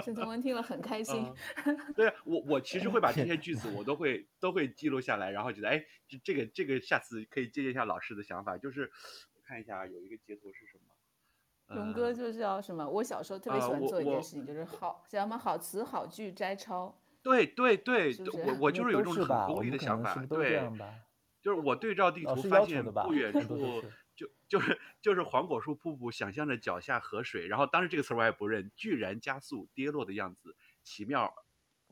沈从文听了很开心。嗯，对我我其实会把这些句子我都会都会记录下来，然后觉得哎，这这个这个下次可以借鉴一下老师的想法，就是我看一下有一个截图是什么。龙哥就是要什么？我小时候特别喜欢做一件事情，就是好叫什么好词好句摘抄。对对对，是是我我就是有一？种很功利的想法是是，对，就是我对照地图发现不远处就就是就是黄果树瀑布，想象着脚下河水，然后当时这个词我也不认，居然加速跌落的样子，奇妙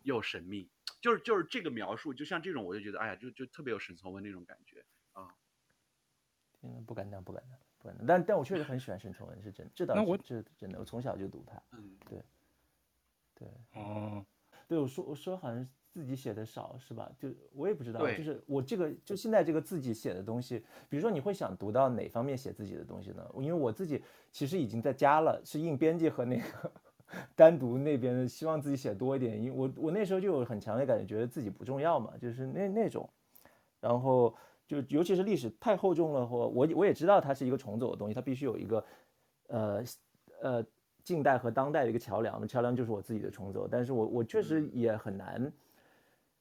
又神秘，就是就是这个描述，就像这种我就觉得，哎呀，就就特别有沈从文那种感觉啊。嗯，不敢当，不敢当，但但我确实很喜欢沈从文，是真，这倒是那我这真的，我从小就读他。嗯，对，哦，对，我说我说好像自己写的少是吧？就我也不知道，就是我这个就现在这个自己写的东西，比如说你会想读到哪方面写自己的东西呢？因为我自己其实已经在加了，是应编辑和那个单独那边的，希望自己写多一点。因为我我那时候就有很强烈感觉，觉得自己不重要嘛，就是那那种，然后就尤其是历史太厚重了，或我我也知道它是一个重走的东西，它必须有一个呃呃。近代和当代的一个桥梁，桥梁就是我自己的重走，但是我我确实也很难，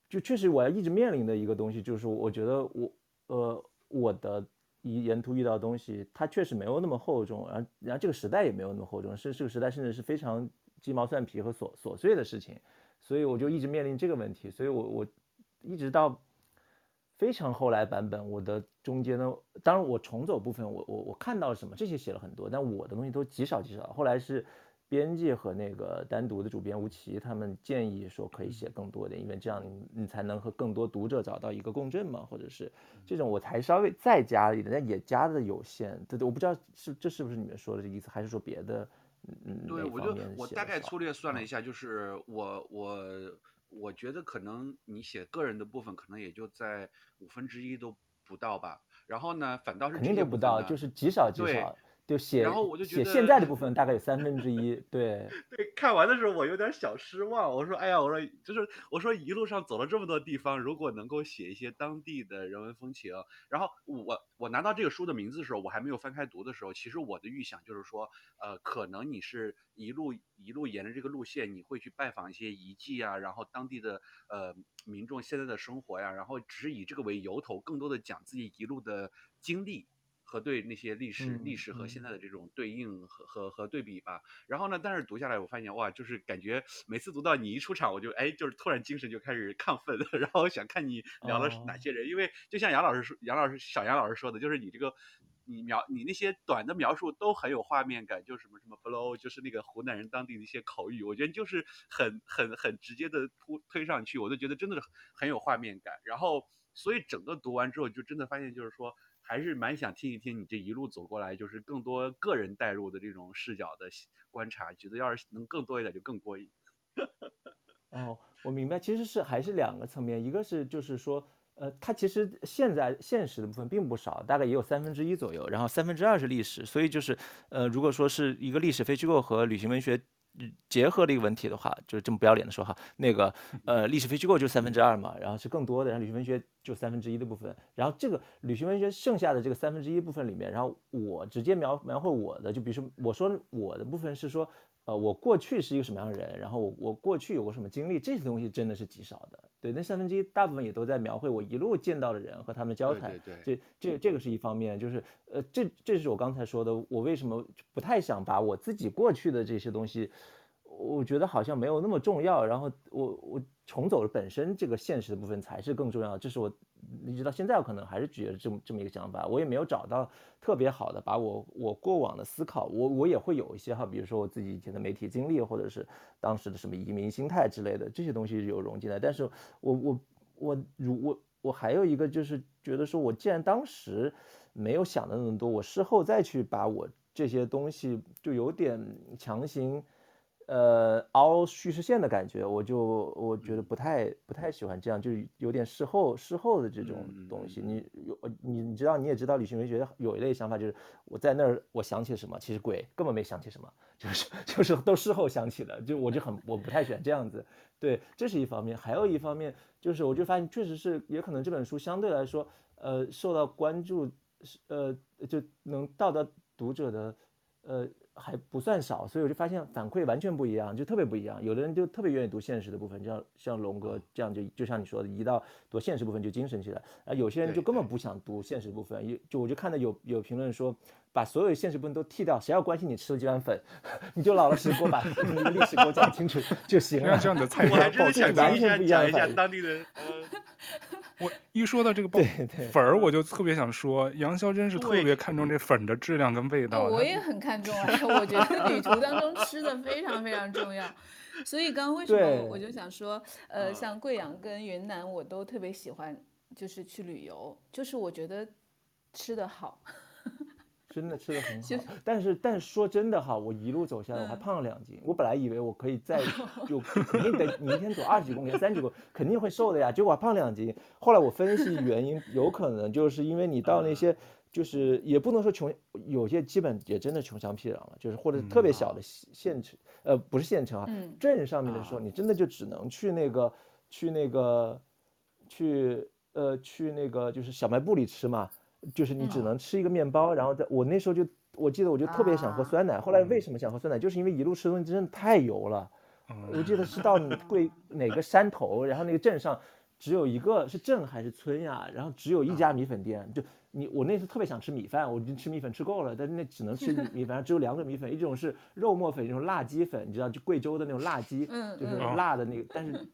就确实我要一直面临的一个东西，就是我觉得我呃我的沿沿途遇到的东西，它确实没有那么厚重，然后然后这个时代也没有那么厚重，是这个时代甚至是非常鸡毛蒜皮和琐琐碎的事情，所以我就一直面临这个问题，所以我我一直到非常后来版本，我的中间呢，当然我重走部分，我我我看到什么，这些写了很多，但我的东西都极少极少。后来是编辑和那个单独的主编吴奇他们建议说可以写更多一点，因为这样你你才能和更多读者找到一个共振嘛，或者是这种我才稍微再加一点，但也加的有限。对对，我不知道是这是不是你们说的这个意思，还是说别的？嗯，对，我就我大概粗略算了一嗯下，就是我我。我觉得可能你写个人的部分，可能也就在五分之一都不到吧。然后呢，反倒是肯定都不到，就是极少极少。就写，然后我就觉得写现在的部分大概有三分之一。对 对，看完的时候我有点小失望。我说，哎呀，我说就是我说一路上走了这么多地方，如果能够写一些当地的人文风情。然后我我拿到这个书的名字的时候，我还没有翻开读的时候，其实我的预想就是说，呃，可能你是一路一路沿着这个路线，你会去拜访一些遗迹啊，然后当地的呃民众现在的生活呀，然后只是以这个为由头，更多的讲自己一路的经历。和对那些历史、历史和现在的这种对应和和和对比吧。然后呢，但是读下来我发现哇，就是感觉每次读到你一出场，我就哎，就是突然精神就开始亢奋。然后我想看你聊了哪些人，因为就像杨老师说，杨老师小杨老师说的，就是你这个你描你那些短的描述都很有画面感，就什么什么 blow，就是那个湖南人当地的一些口语，我觉得就是很很很直接的推推上去，我就觉得真的是很有画面感。然后所以整个读完之后，就真的发现就是说。还是蛮想听一听你这一路走过来，就是更多个人带入的这种视角的观察，觉得要是能更多一点就更过瘾。哦，我明白，其实是还是两个层面，一个是就是说，呃，它其实现在现实的部分并不少，大概也有三分之一左右，然后三分之二是历史，所以就是，呃，如果说是一个历史非虚构和旅行文学。结合的一个问题的话，就是这么不要脸的说哈，那个 呃历史非虚构就三分之二嘛，然后是更多的，然后旅行文学就三分之一的部分，然后这个旅行文学剩下的这个三分之一部分里面，然后我直接描描绘我的，就比如说我说我的部分是说呃，我过去是一个什么样的人，然后我我过去有过什么经历，这些东西真的是极少的。对，那三分之一大部分也都在描绘我一路见到的人和他们交谈。对对对，这这这个是一方面，就是呃，这这是我刚才说的，我为什么不太想把我自己过去的这些东西，我觉得好像没有那么重要。然后我我重走的本身这个现实的部分才是更重要的，这是我。一直到现在，我可能还是觉得这么这么一个想法，我也没有找到特别好的把我我过往的思考，我我也会有一些哈，比如说我自己以前的媒体经历，或者是当时的什么移民心态之类的这些东西有融进来，但是我我我如我我还有一个就是觉得说，我既然当时没有想的那么多，我事后再去把我这些东西就有点强行。呃，凹叙事线的感觉，我就我觉得不太不太喜欢这样，就是有点事后事后的这种东西。你有你你知道，你也知道，理性文学有一类想法，就是我在那儿我想起什么，其实鬼根本没想起什么，就是 就是都事后想起的，就我就很我不太喜欢这样子。对，这是一方面，还有一方面就是我就发现确实是也可能这本书相对来说，呃，受到关注是，呃，就能到达读者的，呃。还不算少，所以我就发现反馈完全不一样，就特别不一样。有的人就特别愿意读现实的部分，像像龙哥这样就，就就像你说的，一到读现实部分就精神起来。啊，有些人就根本不想读现实部分，也就我就看到有有评论说，把所有现实部分都剃掉，谁要关心你吃了几碗粉？你就老老实实给我把 那个历史给我讲清楚就行了。这样的菜，我还真的想完全不一样一下当地的。我一说到这个粉儿，我就特别想说，杨潇真是特别看重这粉的质量跟味道。我也很看重啊，我觉得旅途当中吃的非常非常重要。所以刚刚为什么我就想说，呃，像贵阳跟云南，我都特别喜欢，就是去旅游，就是我觉得吃的好。真的吃的很好，但是但是说真的哈，我一路走下来我还胖了两斤。我本来以为我可以再 就肯定得你一天走二十几公里、三十几公里，肯定会瘦的呀。结果还胖两斤。后来我分析原因，有可能就是因为你到那些就是也不能说穷，有些基本也真的穷乡僻壤了，就是或者特别小的县城，呃，不是县城啊，镇上面的时候，你真的就只能去那个去那个去呃去那个就是小卖部里吃嘛。就是你只能吃一个面包，然后在我那时候就我记得我就特别想喝酸奶。后来为什么想喝酸奶？就是因为一路吃东西真的太油了。我记得是到你贵 哪个山头，然后那个镇上只有一个是镇还是村呀？然后只有一家米粉店。就你我那次特别想吃米饭，我已经吃米粉吃够了，但是那只能吃米 粉，只有两种米粉，一种是肉末粉，一种辣鸡粉，你知道就贵州的那种辣鸡，就是辣的那个。但是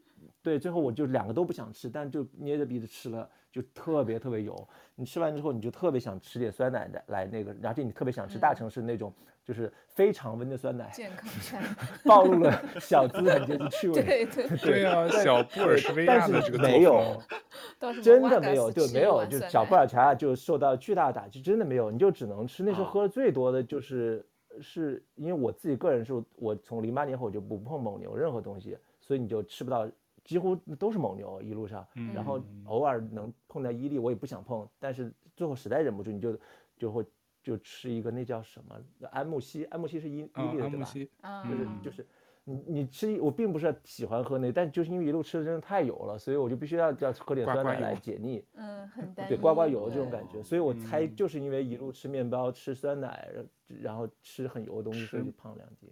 对，最后我就两个都不想吃，但就捏着鼻子吃了。就特别特别油，你吃完之后你就特别想吃点酸奶的来那个，而且你特别想吃大城市那种就是非常温的酸奶，健康餐，暴露了小资产阶级趣味。对对对啊，小布尔什维亚的这个没有，真的没有，就没有，就小布尔乔亚就受到巨大的打击，真的没有，你就只能吃。那时候喝的最多的就是是因为我自己个人是我从零八年后我就不碰蒙牛任何东西，所以你就吃不到。几乎都是蒙牛一路上，然后偶尔能碰到伊利，我也不想碰，但是最后实在忍不住，你就就会就吃一个那叫什么安慕希，安慕希是伊伊利的对吧？就是就是你你吃我并不是喜欢喝那，但就是因为一路吃的真的太油了，所以我就必须要要喝点酸奶来解腻。嗯，很对，刮刮油这种感觉，所以我猜就是因为一路吃面包、吃酸奶，然后吃很油的东西，所以就胖两斤。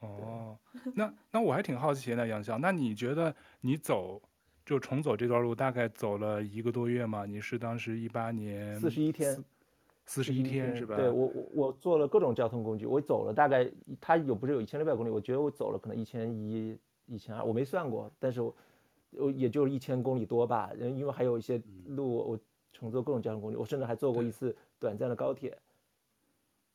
哦，那那我还挺好奇的，杨潇，那你觉得你走就重走这段路，大概走了一个多月吗？你是当时一八年四十一天，四十一天是吧？对我我我做了各种交通工具，我走了大概，它有不是有一千六百公里？我觉得我走了可能一千一、一千二，我没算过，但是我我也就是一千公里多吧，因为还有一些路我乘坐各种交通工具，我甚至还坐过一次短暂的高铁。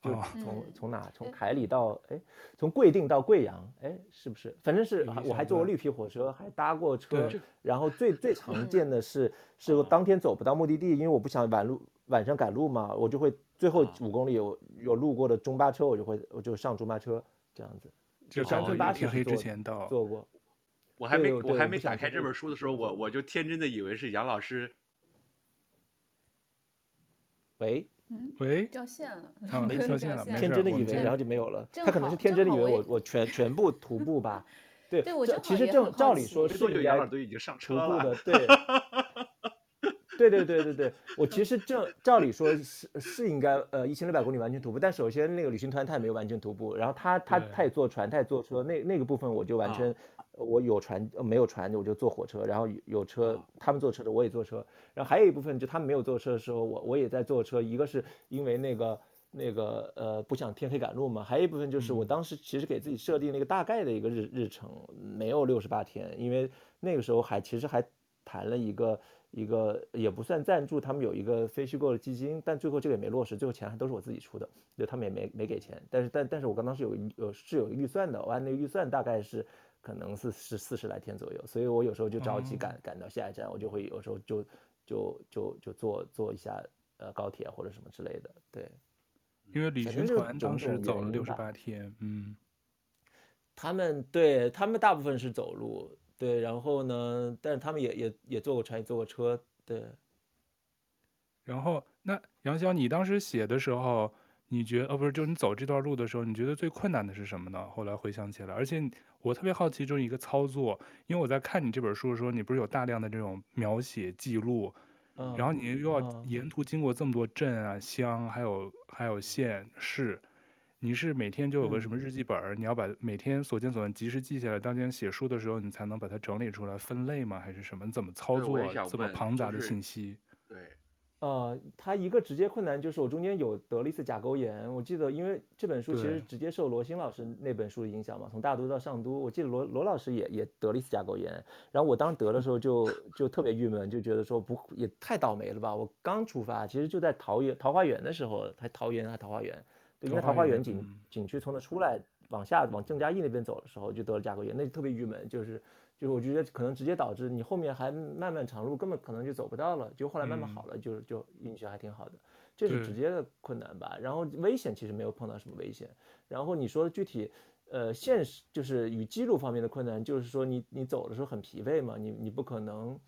就从从哪从凯里到哎，从贵定到贵阳哎，是不是？反正是我还坐过绿皮火车，还搭过车。然后最最常见的是，是我当天走不到目的地，因为我不想晚路晚上赶路嘛，我就会最后五公里有有路过的中巴车，我就会我就上中巴车这样子。就乡村巴士黑之前到。坐过。我还没我还没打开这本书的时候，我我就天真的以为是杨老师。喂。喂，掉线了，没掉线了，天真的以为，然后就没有了。他可能是天真的以为我我全全部徒步吧，对，对，我其实正照理说是杨老师都已经上车了，徒步的，对，对对对对对，我其实正照理说是是应该呃一千六百公里完全徒步，但首先那个旅行团他也没有完全徒步，然后他他他也坐船，他也坐车，那那个部分我就完全、啊、我有船没有船我就坐火车，然后有车他们坐车的我也坐车，然后还有一部分就他们没有坐车的时候我我也在坐车，一个是因为那个那个呃不想天黑赶路嘛，还有一部分就是我当时其实给自己设定了一个大概的一个日日程，没有六十八天，因为那个时候还其实还谈了一个。一个也不算赞助，他们有一个非虚构的基金，但最后这个也没落实，最后钱还都是我自己出的，就他们也没没给钱。但是但但是我刚当时有有是有预算的，我按那个预算大概是可能是是四十来天左右，所以我有时候就着急赶赶到下一站，我就会有时候就就就就坐坐一下呃高铁或者什么之类的。对，因为旅行团当时走了六十八天，嗯，他们对他们大部分是走路。对，然后呢？但是他们也也也坐过船，也坐过车。对。然后，那杨潇，你当时写的时候，你觉得，哦，不是，就是你走这段路的时候，你觉得最困难的是什么呢？后来回想起来，而且我特别好奇，就是一个操作，因为我在看你这本书的时候，你不是有大量的这种描写记录，嗯，然后你又要沿途经过这么多镇啊、乡，还有还有县市。你是每天就有个什么日记本儿，你要把每天所见所闻及时记下来，当天写书的时候你才能把它整理出来分类吗？还是什么？你怎么操作这么庞杂的信息？对，呃，他一个直接困难就是我中间有得了一次甲沟炎，我记得因为这本书其实直接受罗新老师那本书的影响嘛，从大都到上都，我记得罗罗老师也也得了一次甲沟炎，然后我当时得的时候就就特别郁闷，就觉得说不也太倒霉了吧？我刚出发，其实就在桃园桃花源的时候，还桃园还桃花源。对，因为桃花源景景区从那出来，往下往郑家义那边走的时候，就得了甲沟炎，那就特别郁闷，就是就是我觉得可能直接导致你后面还漫漫长路根本可能就走不到了，就后来慢慢好了，就就运气还挺好的，这是直接的困难吧。然后危险其实没有碰到什么危险。然后你说的具体，呃，现实就是与记录方面的困难，就是说你你走的时候很疲惫嘛，你你不可能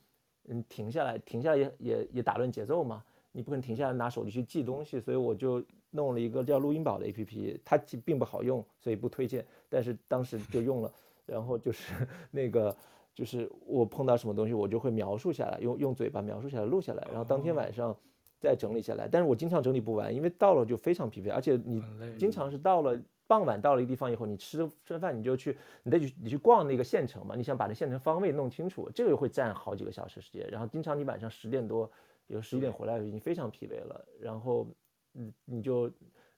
嗯停下来，停下来也也也打乱节奏嘛，你不可能停下来拿手机去记东西，所以我就。弄了一个叫录音宝的 APP，它并不好用，所以不推荐。但是当时就用了，然后就是 那个，就是我碰到什么东西，我就会描述下来，用用嘴巴描述下来，录下来，然后当天晚上再整理下来。但是我经常整理不完，因为到了就非常疲惫，而且你经常是到了傍晚到了一个地方以后，你吃吃饭你就去，你再去你去逛那个县城嘛，你想把那县城方位弄清楚，这个会占好几个小时时间。然后经常你晚上十点多，有十一点回来已经非常疲惫了，然后。嗯，你就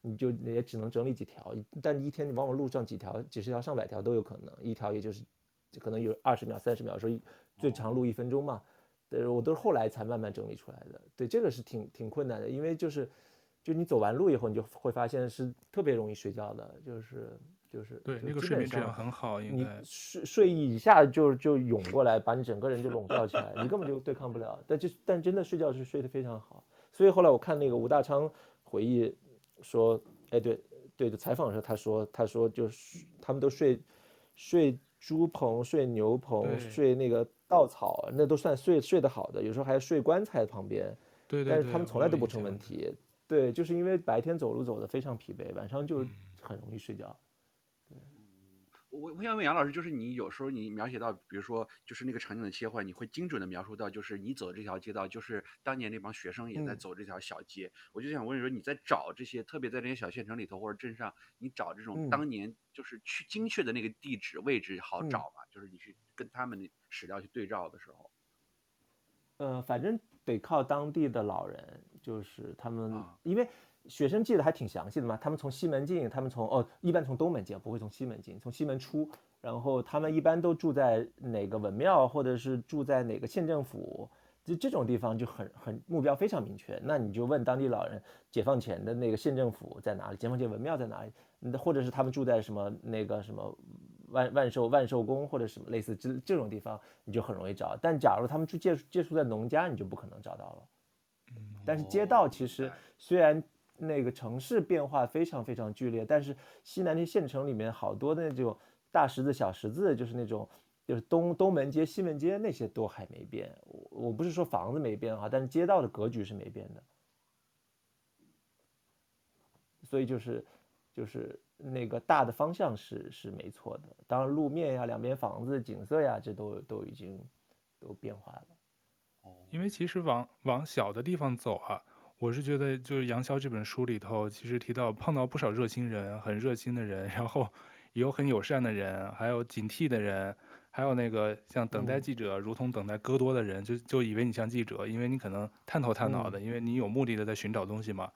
你就也只能整理几条，但一天你往往录上几条、几十条、上百条都有可能，一条也就是可能有二十秒、三十秒，说最长录一分钟嘛。对，我都是后来才慢慢整理出来的。对，这个是挺挺困难的，因为就是就你走完路以后，你就会发现是特别容易睡觉的，就是就是对那个睡眠质量很好，应该你睡睡意一下就就涌过来，把你整个人就笼罩起来，你根本就对抗不了。但就但真的睡觉是睡得非常好，所以后来我看那个吴大昌。回忆说，哎，对对的，采访的时候他说，他说就是他们都睡睡猪棚、睡牛棚、睡那个稻草，那都算睡睡得好的，有时候还睡棺材旁边。对，对，对，但是他们从来都不成问题。对，就是因为白天走路走得非常疲惫，晚上就很容易睡觉。嗯我我想问杨老师，就是你有时候你描写到，比如说就是那个场景的切换，你会精准的描述到，就是你走这条街道，就是当年那帮学生也在走这条小街。嗯、我就想问你说，你在找这些，特别在这些小县城里头或者镇上，你找这种当年就是去精确的那个地址位置好找吗？嗯、就是你去跟他们的史料去对照的时候。呃，反正得靠当地的老人，就是他们，啊、因为。学生记得还挺详细的嘛，他们从西门进，他们从哦，一般从东门进，不会从西门进，从西门出，然后他们一般都住在哪个文庙，或者是住在哪个县政府，就这种地方就很很目标非常明确。那你就问当地老人，解放前的那个县政府在哪里？解放前文庙在哪里？或者是他们住在什么那个什么万万寿万寿宫或者什么类似这这种地方，你就很容易找。但假如他们住借借宿在农家，你就不可能找到了。但是街道其实虽然。那个城市变化非常非常剧烈，但是西南那县城里面好多那种大十字、小十字，就是那种就是东东门街、西门街那些都还没变。我我不是说房子没变哈，但是街道的格局是没变的。所以就是就是那个大的方向是是没错的，当然路面呀、两边房子、景色呀，这都都已经都变化了。因为其实往往小的地方走啊，我是觉得就是杨逍这本书里头，其实提到碰到不少热心人，很热心的人，然后也有很友善的人，还有警惕的人，还有那个像等待记者，如同等待戈多的人，就就以为你像记者，因为你可能探头探脑的，因为你有目的的在寻找东西嘛。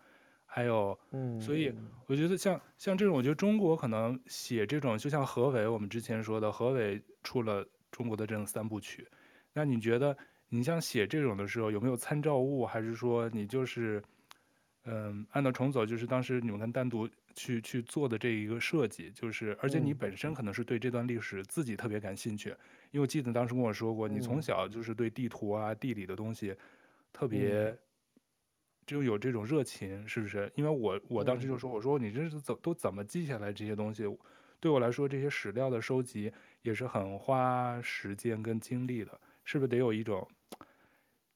还有，嗯所以我觉得像像这种，我觉得中国可能写这种，就像何伟我们之前说的，何伟出了中国的这种三部曲，那你觉得？你像写这种的时候，有没有参照物，还是说你就是，嗯，按照重走，就是当时你们跟单独去去做的这一个设计，就是，而且你本身可能是对这段历史自己特别感兴趣，因为我记得当时跟我说过，你从小就是对地图啊、地理的东西特别就有这种热情，是不是？因为我我当时就说，我说你这是怎都怎么记下来这些东西？对我来说，这些史料的收集也是很花时间跟精力的，是不是得有一种？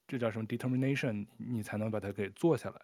这叫什么 determination？你才能把它给做下来。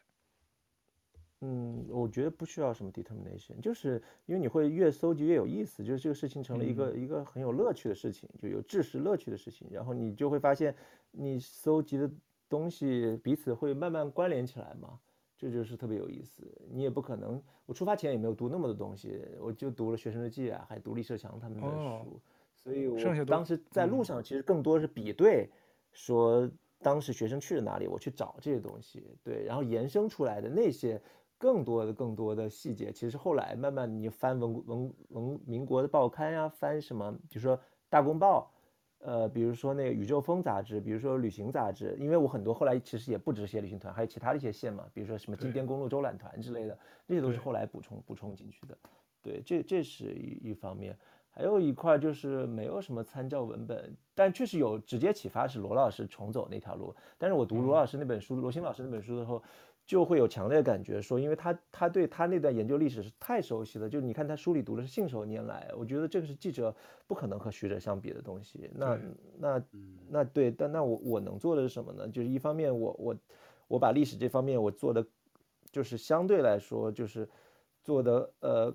嗯，我觉得不需要什么 determination，就是因为你会越搜集越有意思，就是这个事情成了一个、嗯、一个很有乐趣的事情，就有知识乐趣的事情。然后你就会发现，你搜集的东西彼此会慢慢关联起来嘛，这就是特别有意思。你也不可能，我出发前也没有读那么多东西，我就读了《学生日记》啊，还读李社强他们的书，哦、所以我当时在路上其实更多是比对，说。当时学生去了哪里，我去找这些东西，对，然后延伸出来的那些更多的、更多的细节，其实后来慢慢你翻文文文民国的报刊呀、啊，翻什么，比如说《大公报》，呃，比如说那个《宇宙风》杂志，比如说《旅行杂志》，因为我很多后来其实也不只写旅行团，还有其他的一些线嘛，比如说什么金滇公路周览团之类的，这些都是后来补充补充进去的，对，这这是一一方面。还有一块就是没有什么参照文本，但确实有直接启发是罗老师重走那条路。但是我读罗老师那本书，罗新老师那本书的时候，就会有强烈的感觉，说因为他他对他那段研究历史是太熟悉了，就你看他书里读的是信手拈来，我觉得这个是记者不可能和学者相比的东西。那那那对，但那我我能做的是什么呢？就是一方面我我我把历史这方面我做的，就是相对来说就是做的呃。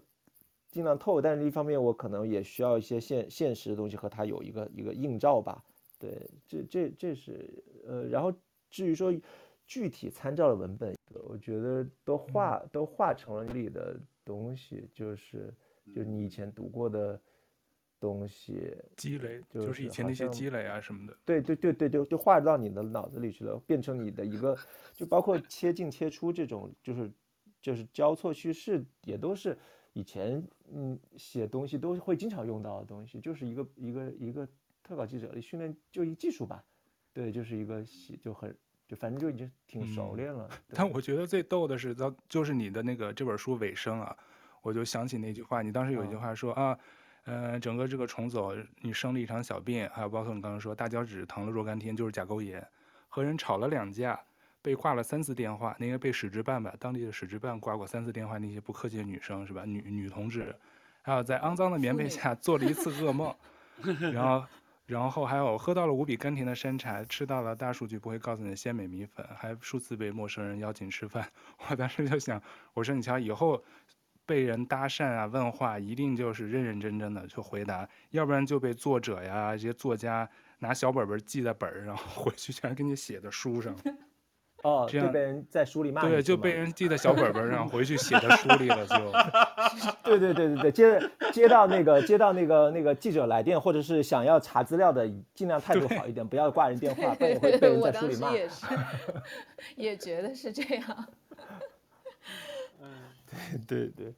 尽量透，但是一方面，我可能也需要一些现现实的东西和它有一个一个映照吧。对，这这这是呃，然后至于说具体参照的文本，我觉得都化都化成了你的东西，就是就是你以前读过的东西积累，就是以前那些积累啊什么的。对对对对，就就化到你的脑子里去了，变成你的一个，就包括切进切出这种，就是就是交错叙事也都是。以前嗯写东西都会经常用到的东西，就是一个一个一个特稿记者的训练就一技术吧，对，就是一个写就很就反正就已经挺熟练了。嗯、但我觉得最逗的是，到就是你的那个这本书尾声啊，我就想起那句话，你当时有一句话说、哦、啊，呃，整个这个重走，你生了一场小病，还有包括你刚刚说大脚趾疼了若干天，就是甲沟炎，和人吵了两架。被挂了三次电话，那个被使值办吧，当地的使值办挂过三次电话，那些不客气的女生是吧？女女同志，还有在肮脏的棉被下做了一次噩梦，然后，然后还有喝到了无比甘甜的山茶，吃到了大数据不会告诉你的鲜美米粉，还数次被陌生人邀请吃饭。我当时就想，我说你瞧，以后被人搭讪啊问话，一定就是认认真真的去回答，要不然就被作者呀这些作家拿小本本记在本儿上，回去全给你写在书上。哦，这样就被人在书里骂，对，就被人记在小本本上，回去写在书里了，就。对对对对对，接接到那个接到那个那个记者来电，或者是想要查资料的，尽量态度好一点，不要挂人电话，不然也会被人在书里骂。也 是，也觉得是这样。嗯，对对对。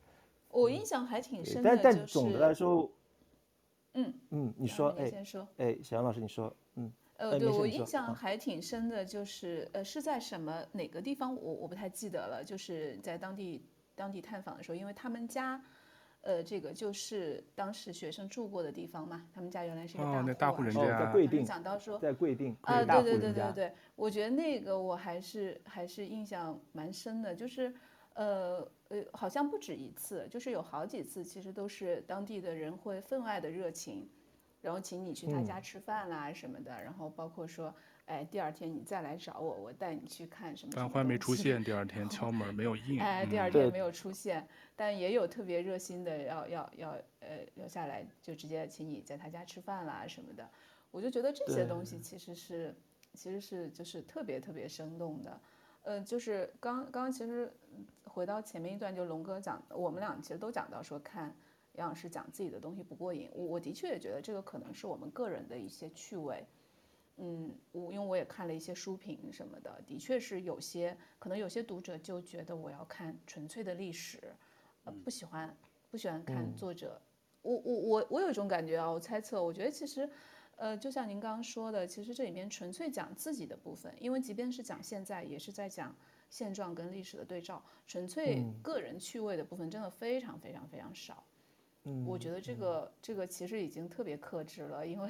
我印象还挺深的，但但总的来说，嗯嗯，你说，哎，先说，哎，小杨老师，你说，嗯。呃，对，我印象还挺深的，就是呃是在什么哪个地方，我我不太记得了。就是在当地当地探访的时候，因为他们家，呃，这个就是当时学生住过的地方嘛。他们家原来是一个大户，啊，哦，那大户人家，在贵定，讲到说在贵定啊，对对对对对，我觉得那个我还是还是印象蛮深的，就是呃呃，好像不止一次，就是有好几次，其实都是当地的人会分外的热情。然后请你去他家吃饭啦什么的，嗯、然后包括说，哎，第二天你再来找我，我带你去看什么，什么。但还没出现，第二天敲门没有 应。哎，第二天没有出现，嗯、但也有特别热心的要要要呃留下来，就直接请你在他家吃饭啦什么的。我就觉得这些东西其实是其实是就是特别特别生动的。呃，就是刚刚刚其实回到前面一段，就龙哥讲，我们俩其实都讲到说看杨老师讲自己的东西不过瘾，我我的确也觉得这个可能是我们个人的一些趣味。嗯，我因为我也看了一些书评什么的，的确是有些可能有些读者就觉得我要看纯粹的历史，呃，不喜欢不喜欢看作者。嗯、我我我我有一种感觉啊，我猜测，我觉得其实，呃，就像您刚刚说的，其实这里面纯粹讲自己的部分，因为即便是讲现在，也是在讲现状跟历史的对照，纯粹个人趣味的部分真的非常非常非常少。嗯，我觉得这个、嗯、这个其实已经特别克制了，因为。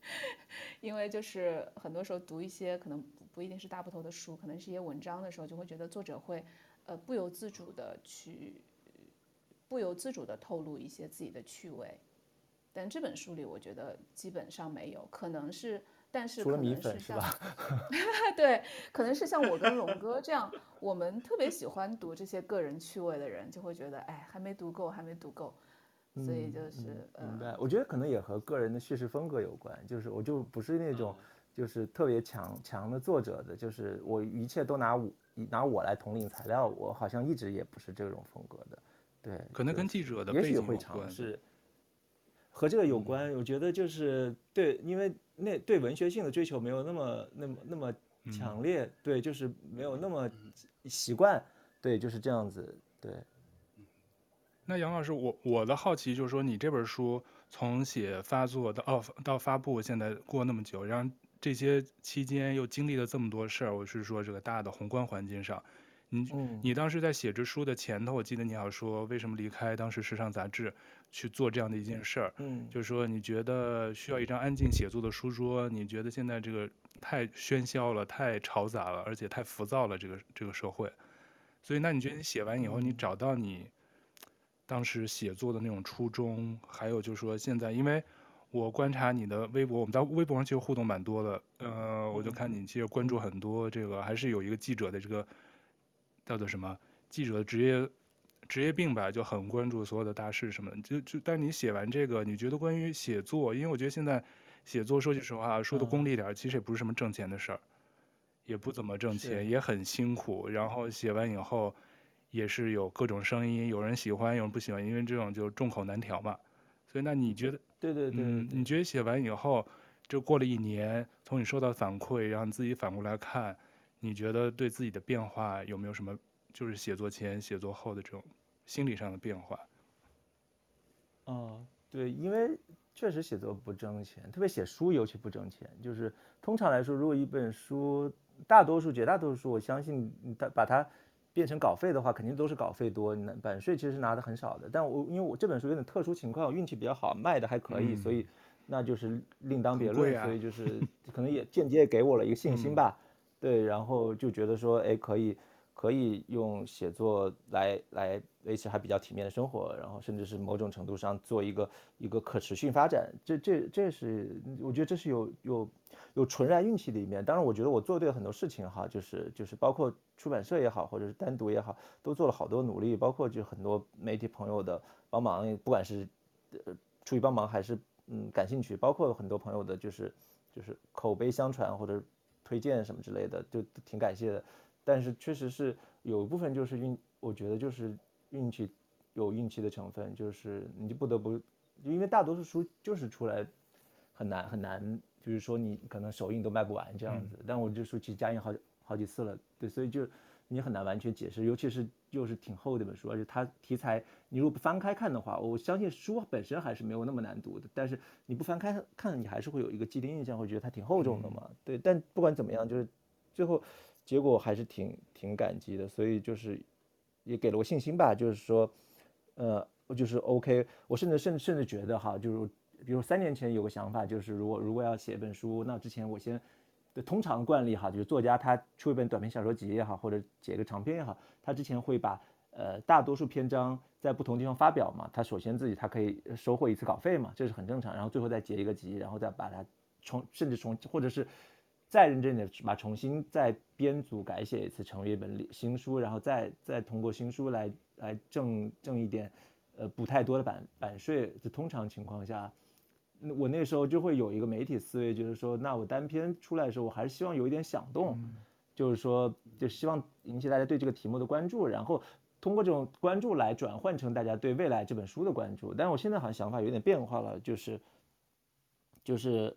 因为就是很多时候读一些可能不一定是大部头的书，可能是一些文章的时候，就会觉得作者会，呃，不由自主的去，不由自主的透露一些自己的趣味。但这本书里，我觉得基本上没有，可能是，但是可能是像，是 对，可能是像我跟龙哥这样，我们特别喜欢读这些个人趣味的人，就会觉得，哎，还没读够，还没读够。所以就是、嗯、明白，我觉得可能也和个人的叙事风格有关。就是我就不是那种，就是特别强强的作者的，就是我一切都拿我拿我来统领材料，我好像一直也不是这种风格的。对，可能跟记者的也许会尝试和这个有关。我觉得就是对，因为那对文学性的追求没有那么那么那么强烈，嗯、对，就是没有那么习惯，对，就是这样子，对。那杨老师，我我的好奇就是说，你这本书从写发作到哦到发布，现在过那么久，然后这些期间又经历了这么多事儿，我是说这个大的宏观环境上，你、嗯、你当时在写这书的前头，我记得你好说为什么离开当时时尚杂志去做这样的一件事儿，嗯，就是说你觉得需要一张安静写作的书桌，你觉得现在这个太喧嚣了，太嘈杂了，而且太浮躁了，这个这个社会，所以那你觉得你写完以后，你找到你。当时写作的那种初衷，还有就是说现在，因为我观察你的微博，我们在微博上其实互动蛮多的，呃，我就看你其实关注很多这个，还是有一个记者的这个叫做什么记者的职业职业病吧，就很关注所有的大事什么的。就就，但你写完这个，你觉得关于写作，因为我觉得现在写作说句实话，说的功利点，其实也不是什么挣钱的事儿，也不怎么挣钱，也很辛苦。然后写完以后。也是有各种声音，有人喜欢，有人不喜欢，因为这种就众口难调嘛。所以，那你觉得？对对对，嗯，你觉得写完以后，就过了一年，从你收到反馈，然后你自己反过来看，你觉得对自己的变化有没有什么？就是写作前、写作后的这种心理上的变化？哦，对，因为确实写作不挣钱，特别写书尤其不挣钱。就是通常来说，如果一本书，大多数、绝大多数，我相信它把它。变成稿费的话，肯定都是稿费多，版税其实是拿的很少的。但我因为我这本书有点特殊情况，我运气比较好，卖的还可以，嗯、所以那就是另当别论。啊、所以就 是可能也间接给我了一个信心吧。嗯、对，然后就觉得说，哎，可以。可以用写作来来维持还比较体面的生活，然后甚至是某种程度上做一个一个可持续发展。这这这是我觉得这是有有有纯然运气的一面。当然，我觉得我做对了很多事情哈，就是就是包括出版社也好，或者是单独也好，都做了好多努力，包括就很多媒体朋友的帮忙，不管是呃出于帮忙还是嗯感兴趣，包括很多朋友的就是就是口碑相传或者推荐什么之类的，就挺感谢的。但是确实是有一部分就是运，我觉得就是运气，有运气的成分，就是你就不得不，因为大多数书就是出来很难很难，就是说你可能首印都卖不完这样子。但我这书其实加印好好几次了，对，所以就你很难完全解释，尤其是又是挺厚的一本书，而且它题材你如果不翻开看的话，我相信书本身还是没有那么难读的，但是你不翻开看，你还是会有一个既定印象，会觉得它挺厚重的嘛，对。但不管怎么样，就是最后。结果还是挺挺感激的，所以就是也给了我信心吧。就是说，呃，就是 OK。我甚至甚至甚至觉得哈，就是比如三年前有个想法，就是如果如果要写一本书，那之前我先，通常惯例哈，就是作家他出一本短篇小说集也好，或者写一个长篇也好，他之前会把呃大多数篇章在不同地方发表嘛。他首先自己他可以收获一次稿费嘛，这是很正常。然后最后再结一个集，然后再把它重甚至重或者是。再认真的，把重新再编组改写一次，成为一本新书，然后再再通过新书来来挣挣一点，呃，不太多的版版税。就通常情况下，我那时候就会有一个媒体思维，就是说，那我单篇出来的时候，我还是希望有一点响动，嗯就是说，就希望引起大家对这个题目的关注，然后通过这种关注来转换成大家对未来这本书的关注。但是我现在好像想法有点变化了，就是，就是，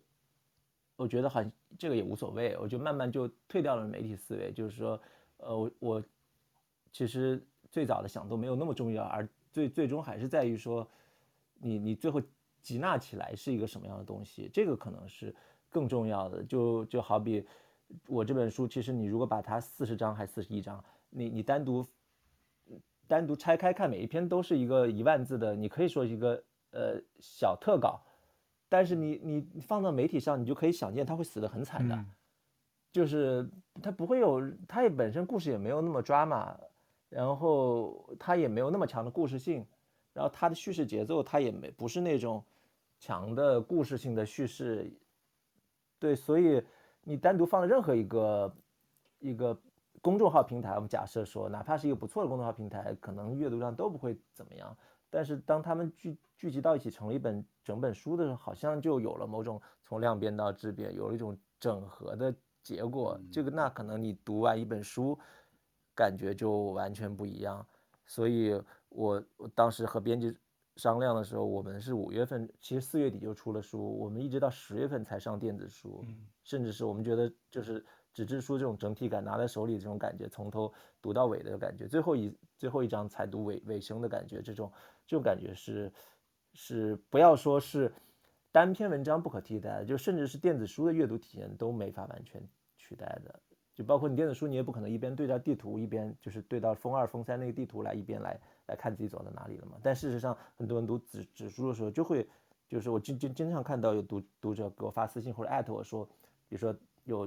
我觉得好像这个也无所谓，我就慢慢就退掉了媒体思维，就是说，呃，我我其实最早的想都没有那么重要，而最最终还是在于说，你你最后。集纳起来是一个什么样的东西？这个可能是更重要的。就就好比我这本书，其实你如果把它四十章还四十一章，你你单独单独拆开看，每一篇都是一个一万字的，你可以说一个呃小特稿，但是你你放到媒体上，你就可以想见他会死得很惨的，就是他不会有，他也本身故事也没有那么 drama，然后他也没有那么强的故事性，然后他的叙事节奏他也没不是那种。强的故事性的叙事，对，所以你单独放在任何一个一个公众号平台，我们假设说，哪怕是一个不错的公众号平台，可能阅读量都不会怎么样。但是当他们聚聚集到一起成了一本整本书的时候，好像就有了某种从量变到质变，有了一种整合的结果。这个那可能你读完一本书，感觉就完全不一样。所以我我当时和编辑。商量的时候，我们是五月份，其实四月底就出了书，我们一直到十月份才上电子书，甚至是我们觉得就是纸质书这种整体感拿在手里这种感觉，从头读到尾的感觉，最后一最后一章才读尾尾声的感觉，这种这种感觉是是不要说是单篇文章不可替代的，就甚至是电子书的阅读体验都没法完全取代的。就包括你电子书，你也不可能一边对照地图，一边就是对到封二、封三那个地图来一边来来看自己走到哪里了嘛。但事实上，很多人读纸纸书的时候，就会就是我经经经常看到有读读者给我发私信或者艾特我说，比如说有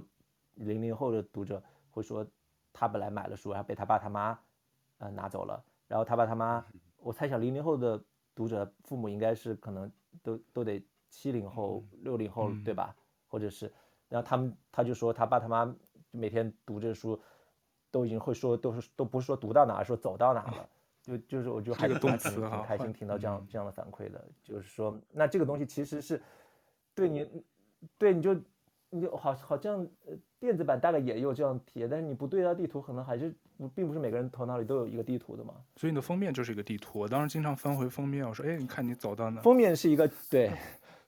零零后的读者会说，他本来买了书，然后被他爸他妈呃拿走了，然后他爸他妈，我猜想零零后的读者父母应该是可能都都得七零后、六零后对吧？或者是，然后他们他就说他爸他妈。每天读这书，都已经会说，都是都不是说读到哪儿，说走到哪儿了，就就是我就还是挺挺开心听到这样这样的反馈的，就是说，那这个东西其实是对你，对你就你就好好像呃电子版大概也有这样体验，但是你不对照地图，可能还是并不是每个人头脑里都有一个地图的嘛。所以你的封面就是一个地图，我当时经常翻回封面，我说，哎，你看你走到哪？封面是一个对。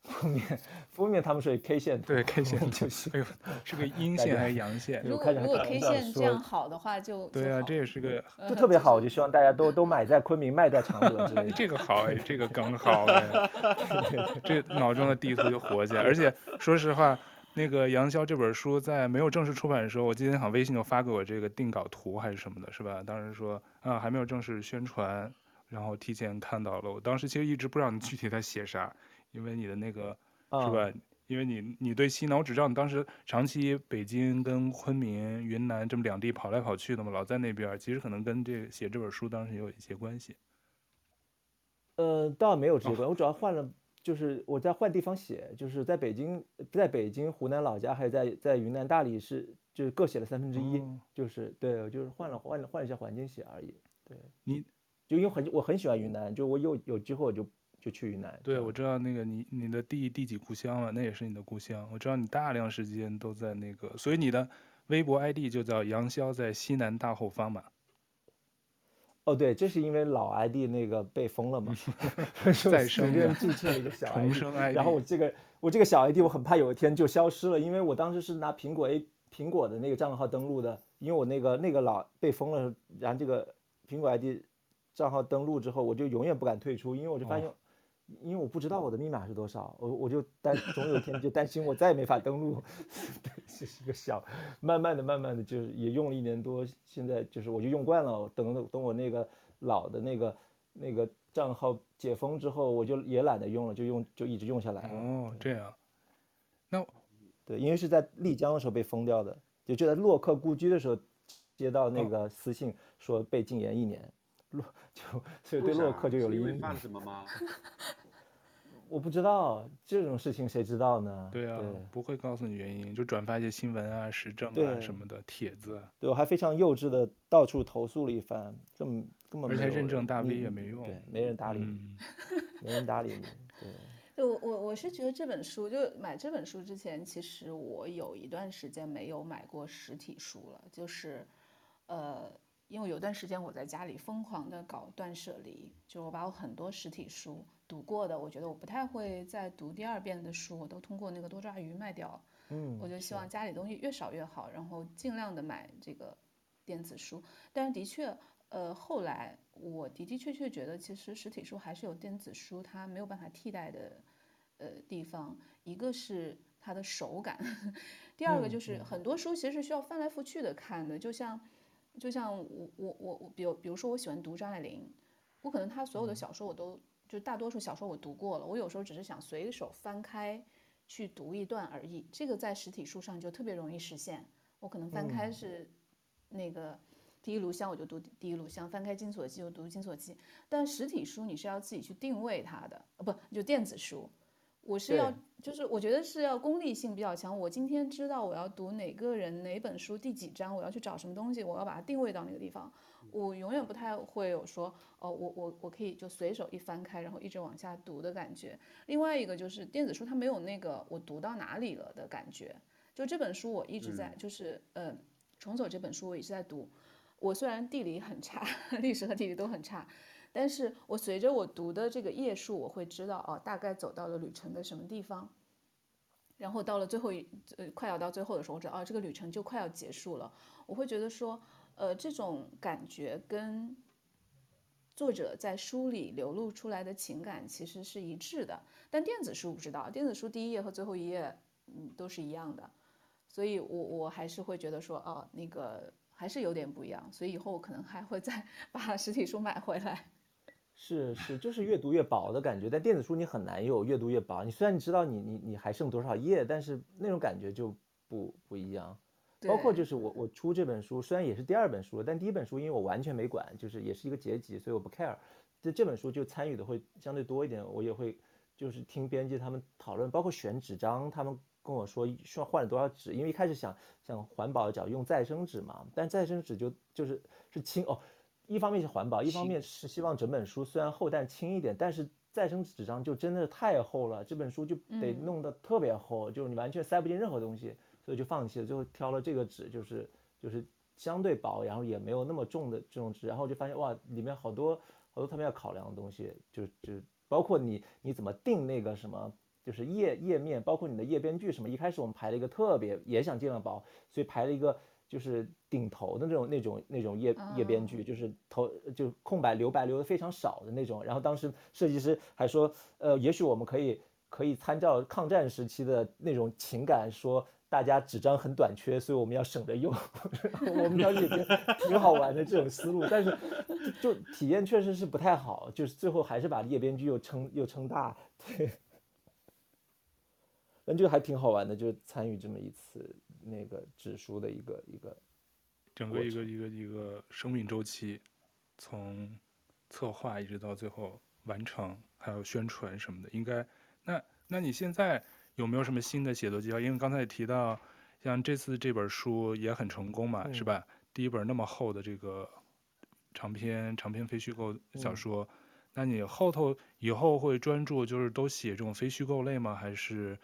封面，封面他们说 K 线图，对 K 线就是，哎呦，是个 阴线还是阳线？如果如果 K 线这样好的话就，就对啊，这也是个，就特别好，我就希望大家都都买在昆明，卖在常德之类的。这个好哎，这个更好哎，这脑中的地图就活起来。而且说实话，那个杨逍这本书在没有正式出版的时候，我今天好像微信就发给我这个定稿图还是什么的，是吧？当时说啊还没有正式宣传，然后提前看到了。我当时其实一直不知道你具体在写啥。因为你的那个是吧？因为你你对西南，我只知道你当时长期北京跟昆明、云南这么两地跑来跑去的嘛，老在那边。其实可能跟这写这本书当时也有一些关系。呃，倒没有直接关系，我主要换了，就是我在换地方写，就是在北京，在北京、湖南老家，还有在在云南大理是，就是各写了三分之一，就是对，就是换了换了换一下环境写而已。对，你就因为很我很喜欢云南，就我有有机会我就。就去云南。对，我知道那个你你的第第几故乡了，那也是你的故乡。我知道你大量时间都在那个，所以你的微博 ID 就叫杨潇在西南大后方嘛。哦，对，这是因为老 ID 那个被封了嘛，再生的注册了一个小 ID。然后我这个我这个小 ID 我很怕有一天就消失了，因为我当时是拿苹果 A 苹果的那个账号登录的，因为我那个那个老被封了，然后这个苹果 ID 账号登录之后，我就永远不敢退出，因为我就发现。哦因为我不知道我的密码是多少，我我就担总有一天就担心我再也没法登录，对，这是一个小，慢慢的、慢慢的，就是也用了一年多，现在就是我就用惯了，等等我那个老的那个那个账号解封之后，我就也懒得用了，就用就一直用下来了。哦，这样，那对，因为是在丽江的时候被封掉的，就就在洛克故居的时候接到那个私信说被禁言一年。哦洛就 所以对洛克就有了阴影。犯什么吗？我不知道这种事情谁知道呢？对啊，对不会告诉你原因，就转发一些新闻啊、时政啊什么的帖子。对，我还非常幼稚的到处投诉了一番，根本根本没而且认证大 V 也没用，对，没人搭理你，嗯、没人搭理你。对，对，我我我是觉得这本书，就买这本书之前，其实我有一段时间没有买过实体书了，就是，呃，因为有段时间我在家里疯狂的搞断舍离，就我把我很多实体书读过的，我觉得我不太会再读第二遍的书，我都通过那个多抓鱼卖掉。嗯，我就希望家里东西越少越好，然后尽量的买这个电子书。但是的确，呃，后来我的的确确觉得，其实实体书还是有电子书它没有办法替代的，呃，地方。一个是它的手感，第二个就是很多书其实是需要翻来覆去的看的。就像，就像我我我我，比如比如说我喜欢读张爱玲，我可能她所有的小说我都就大多数小说我读过了，我有时候只是想随手翻开。去读一段而已，这个在实体书上就特别容易实现。我可能翻开是那个《第一炉香》，我就读《第一炉香》；翻开《金锁记》，就读《金锁记》。但实体书你是要自己去定位它的，呃不就电子书。我是要，就是我觉得是要功利性比较强。我今天知道我要读哪个人哪本书第几章，我要去找什么东西，我要把它定位到那个地方。我永远不太会有说，哦，我我我可以就随手一翻开，然后一直往下读的感觉。另外一个就是电子书，它没有那个我读到哪里了的感觉。就这本书我一直在，就是呃，重走这本书我一直在读。我虽然地理很差，历史和地理都很差。但是我随着我读的这个页数，我会知道哦，大概走到了旅程的什么地方，然后到了最后一呃快要到最后的时候，我知道哦，这个旅程就快要结束了。我会觉得说，呃，这种感觉跟作者在书里流露出来的情感其实是一致的。但电子书不知道，电子书第一页和最后一页嗯都是一样的，所以我我还是会觉得说，哦，那个还是有点不一样。所以以后我可能还会再 把实体书买回来。是是，就是越读越薄的感觉。但电子书你很难有越读越薄。你虽然你知道你你你还剩多少页，但是那种感觉就不不一样。包括就是我我出这本书，虽然也是第二本书，但第一本书因为我完全没管，就是也是一个结集，所以我不 care。这这本书就参与的会相对多一点，我也会就是听编辑他们讨论，包括选纸张，他们跟我说需要换了多少纸，因为一开始想想环保的角用再生纸嘛，但再生纸就就是是轻哦。一方面是环保，一方面是希望整本书虽然厚但轻一点，但是再生纸张就真的是太厚了，这本书就得弄得特别厚，就是你完全塞不进任何东西，所以就放弃了，最后挑了这个纸，就是就是相对薄，然后也没有那么重的这种纸，然后就发现哇，里面好多好多特别要考量的东西，就就包括你你怎么定那个什么，就是页页面，包括你的页边距什么，一开始我们排了一个特别也想尽量薄，所以排了一个。就是顶头的那种、那种、那种页页边距，就是头就空白留白留的非常少的那种。然后当时设计师还说，呃，也许我们可以可以参照抗战时期的那种情感，说大家纸张很短缺，所以我们要省着用。我们当时也觉得挺好玩的这种思路，但是就体验确实是不太好，就是最后还是把页边距又撑又撑大，对。但这个还挺好玩的，就参与这么一次。那个指数的一个一个，整个一个一个一个生命周期，从策划一直到最后完成，还有宣传什么的，应该那那你现在有没有什么新的写作计划？因为刚才也提到，像这次这本书也很成功嘛，嗯、是吧？第一本那么厚的这个长篇长篇非虚构小说，嗯、那你后头以后会专注就是都写这种非虚构类吗？还是？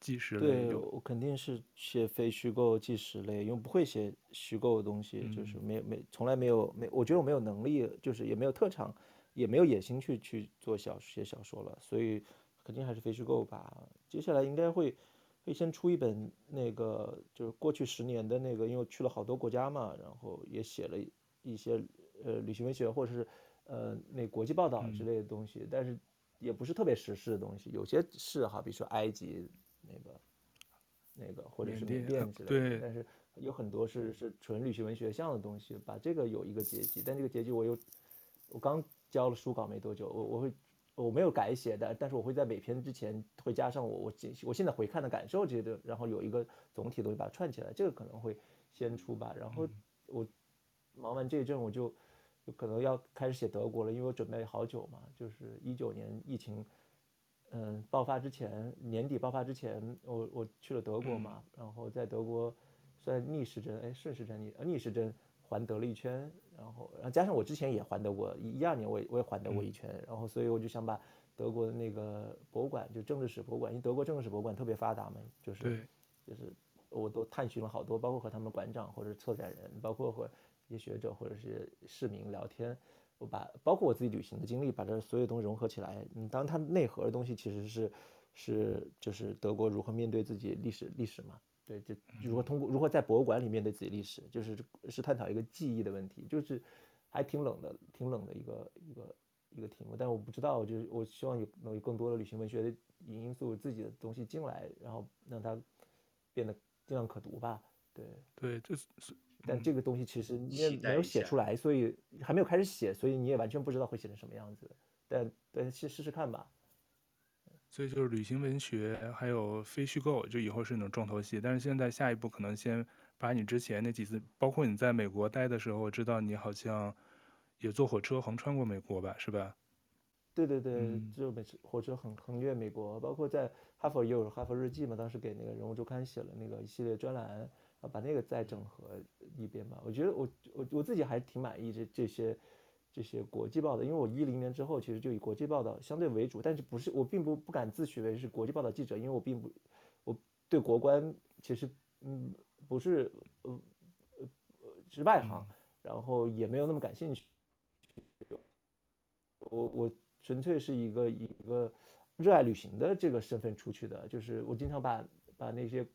纪实类，对，我肯定是写非虚构纪实类，因为不会写虚构的东西，嗯、就是没没从来没有没，我觉得我没有能力，就是也没有特长，也没有野心去去做小写小说了，所以肯定还是非虚构吧。接下来应该会会先出一本那个就是过去十年的那个，因为去了好多国家嘛，然后也写了一些呃旅行文学或者是呃那国际报道之类的东西，嗯、但是也不是特别时事的东西，有些是哈，比如说埃及。那个，那个或者是缅甸之类的，对，但是有很多是是纯旅行文学向的东西，把这个有一个结局，但这个结局我又，我刚交了书稿没多久，我我会我没有改写的，但是我会在每篇之前会加上我我我现在回看的感受这些的，然后有一个总体东西把它串起来，这个可能会先出吧，然后我忙完这一阵我就就可能要开始写德国了，因为我准备好久嘛，就是一九年疫情。嗯，爆发之前，年底爆发之前，我我去了德国嘛，然后在德国算逆时针，哎，顺时针逆逆时针环德了一圈，然后然后加上我之前也环德过，一二年我也我也环德过一圈，然后所以我就想把德国的那个博物馆，就政治史博物馆，因为德国政治史博物馆特别发达嘛，就是就是我都探寻了好多，包括和他们馆长或者策展人，包括和一些学者或者是市民聊天，我把包括我自己旅行的经历，把这所有东西融合起来，嗯，当然它内核的东西其实是是就是德国如何面对自己历史历史嘛。对，就如何通过如何在博物馆里面对自己历史，就是是探讨一个记忆的问题，就是还挺冷的，挺冷的一个一个一个题目。但是我不知道，就是我希望有能有更多的旅行文学的因素，自己的东西进来，然后让它变得尽量可读吧。对对，就是，但这个东西其实你也没有写出来，所以还没有开始写，所以你也完全不知道会写成什么样子。但但先试试看吧。所以就是旅行文学，还有非虚构，就以后是那种重头戏。但是现在下一步可能先把你之前那几次，包括你在美国待的时候，我知道你好像也坐火车横穿过美国吧，是吧？对对对，就每次火车横横越美国，包括在哈佛也有哈佛日记嘛，当时给那个人物周刊写了那个一系列专栏，啊，把那个再整合一遍吧。我觉得我我我自己还是挺满意这这些。这些国际报的，因为我一零年之后其实就以国际报道相对为主，但是不是我并不不敢自诩为是国际报道记者，因为我并不我对国关其实嗯不是呃呃是外行，然后也没有那么感兴趣。我我纯粹是一个以一个热爱旅行的这个身份出去的，就是我经常把把那些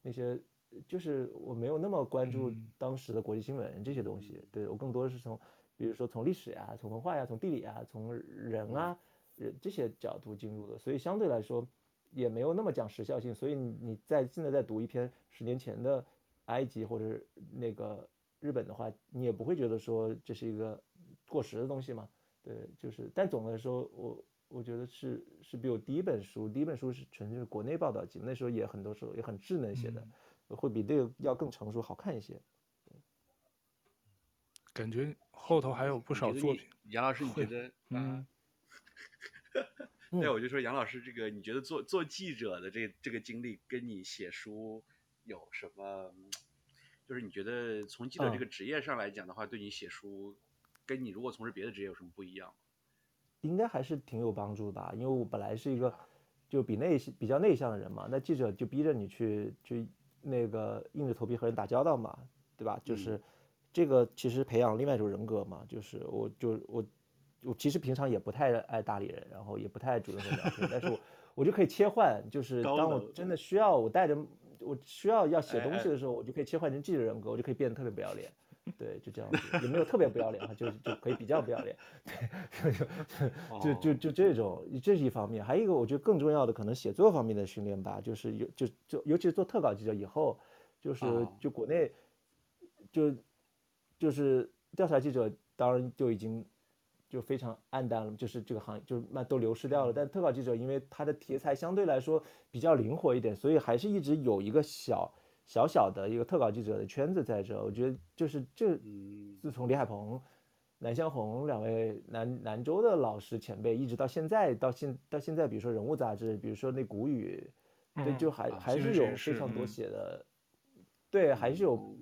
那些就是我没有那么关注当时的国际新闻这些东西，对，我更多的是从。比如说从历史呀、从文化呀、从地理啊、从人啊，人这些角度进入的，所以相对来说也没有那么讲时效性。所以你在现在在读一篇十年前的埃及或者那个日本的话，你也不会觉得说这是一个过时的东西嘛？对，就是。但总的来说，我我觉得是是比我第一本书，第一本书是纯粹是国内报道集，那时候也很多时候也很稚嫩写的，会比这个要更成熟、好看一些。感觉后头还有不少作品。杨老师，你觉得？嗯。那，我就说杨老师，这个你觉得做做记者的这这个经历，跟你写书有什么？就是你觉得从记者这个职业上来讲的话，嗯、对你写书，跟你如果从事别的职业有什么不一样？应该还是挺有帮助的吧，因为我本来是一个就比内比较内向的人嘛，那记者就逼着你去去那个硬着头皮和人打交道嘛，对吧？就是。嗯这个其实培养另外一种人格嘛，就是我就我我其实平常也不太爱搭理人，然后也不太主动和聊天，但是我 我就可以切换，就是当我真的需要我带着我需要要写东西的时候，我就可以切换成记者人格，我就可以变得特别不要脸，对，就这样子，也没有特别不要脸哈，就就可以比较不要脸，对，就就就就这种，这是一方面，还有一个我觉得更重要的可能写作方面的训练吧，就是有就就尤其是做特稿记者以后，就是就国内就。就是调查记者，当然就已经就非常暗淡了，就是这个行业就那都流失掉了。但特稿记者，因为他的题材相对来说比较灵活一点，所以还是一直有一个小小小的一个特稿记者的圈子在这。我觉得就是这，自从李海鹏、南湘红两位南南州的老师前辈，一直到现在到现到现在，比如说人物杂志，比如说那古语，对，就还还是有非常多写的，对，还是有。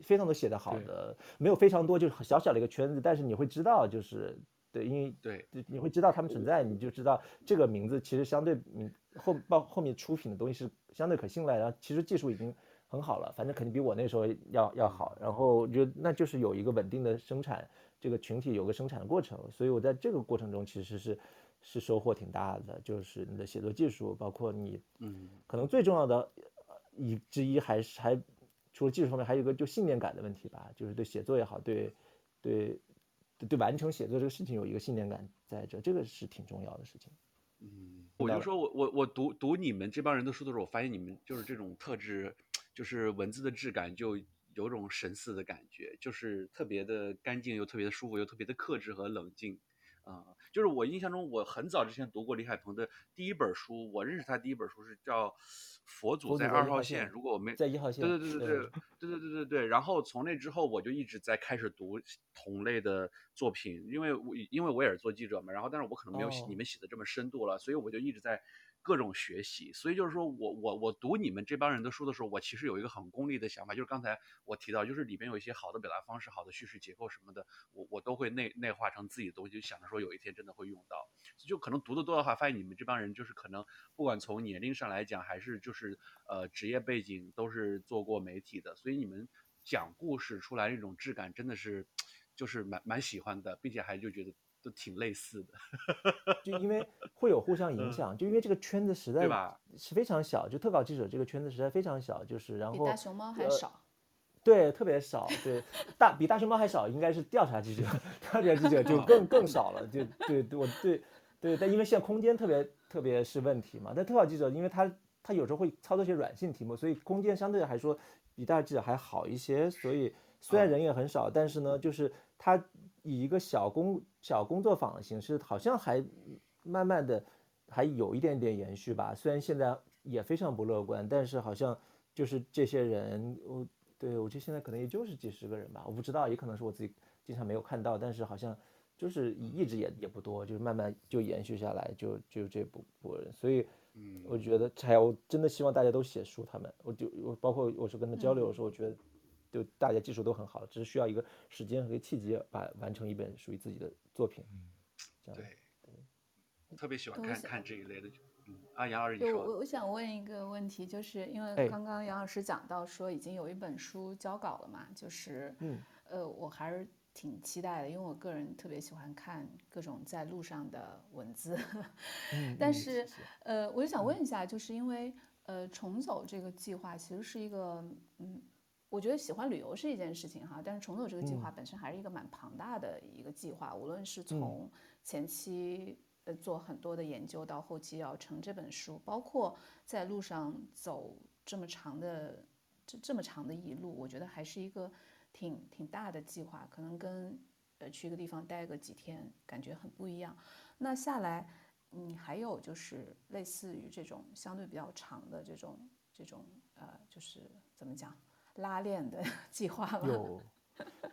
非常多写的好的，没有非常多，就是小小的一个圈子，但是你会知道，就是对，因为对，你会知道他们存在，你就知道这个名字其实相对嗯后到后面出品的东西是相对可信赖，然后其实技术已经很好了，反正肯定比我那时候要要好，然后我觉得那就是有一个稳定的生产，这个群体有个生产的过程，所以我在这个过程中其实是是收获挺大的，就是你的写作技术，包括你，嗯，可能最重要的一之一还是还。除了技术方面，还有一个就信念感的问题吧，就是对写作也好，对，对，对完成写作这个事情有一个信念感在这，这个是挺重要的事情。嗯，我就说我我我读读你们这帮人的书的时候，我发现你们就是这种特质，就是文字的质感就有种神似的感觉，就是特别的干净，又特别的舒服，又特别的克制和冷静。啊、嗯，就是我印象中，我很早之前读过李海鹏的第一本书，我认识他第一本书是叫《佛祖在二号线》，如果我没在一号线，对对对对对对对对对对。然后从那之后，我就一直在开始读同类的作品，因为我因为我也是做记者嘛，然后但是我可能没有你们写的这么深度了，哦、所以我就一直在各种学习。所以就是说我我我读你们这帮人的书的时候，我其实有一个很功利的想法，就是刚才我提到，就是里边有一些好的表达方式、好的叙事结构什么的，我我都会内内化成自己的东西，就想着说有一天真的会用到。就可能读得多的话，发现你们这帮人就是可能不管从年龄上来讲，还是就是呃职业背景都是做过媒体的，所以你们讲故事出来那种质感真的是就是蛮蛮喜欢的，并且还就觉得。都挺类似的，就因为会有互相影响，就因为这个圈子实在是非常小，就特稿记者这个圈子实在非常小，就是然后比大熊猫还少，对，特别少，对，大比大熊猫还少，应该是调查记者，调查记者就更更少了，就对对，我对对，但因为现在空间特别特别是问题嘛，但特稿记者因为他他有时候会操作一些软性题目，所以空间相对来说比大记者还好一些，所以虽然人也很少，但是呢，就是他。以一个小工小工作坊的形式，好像还慢慢的还有一点点延续吧。虽然现在也非常不乐观，但是好像就是这些人，我对我觉得现在可能也就是几十个人吧，我不知道，也可能是我自己经常没有看到，但是好像就是一直也也不多，就是慢慢就延续下来，就就这部部人。所以，我觉得还我真的希望大家都写书，他们，我就我包括我是跟他交流的时候，我觉得。就大家技术都很好，只是需要一个时间和契机，把完成一本属于自己的作品。嗯，对，对，特别喜欢看看这一类的。嗯，啊，杨老师，你说。我我想问一个问题，就是因为刚刚杨老师讲到说已经有一本书交稿了嘛，就是，嗯，呃，我还是挺期待的，因为我个人特别喜欢看各种在路上的文字。嗯，但是，呃，我就想问一下，就是因为，呃，重走这个计划其实是一个，嗯。我觉得喜欢旅游是一件事情哈，但是重走这个计划本身还是一个蛮庞大的一个计划，嗯、无论是从前期呃做很多的研究，到后期要成这本书，包括在路上走这么长的这这么长的一路，我觉得还是一个挺挺大的计划，可能跟呃去一个地方待个几天感觉很不一样。那下来，你还有就是类似于这种相对比较长的这种这种呃，就是怎么讲？拉练的 计划吗？有，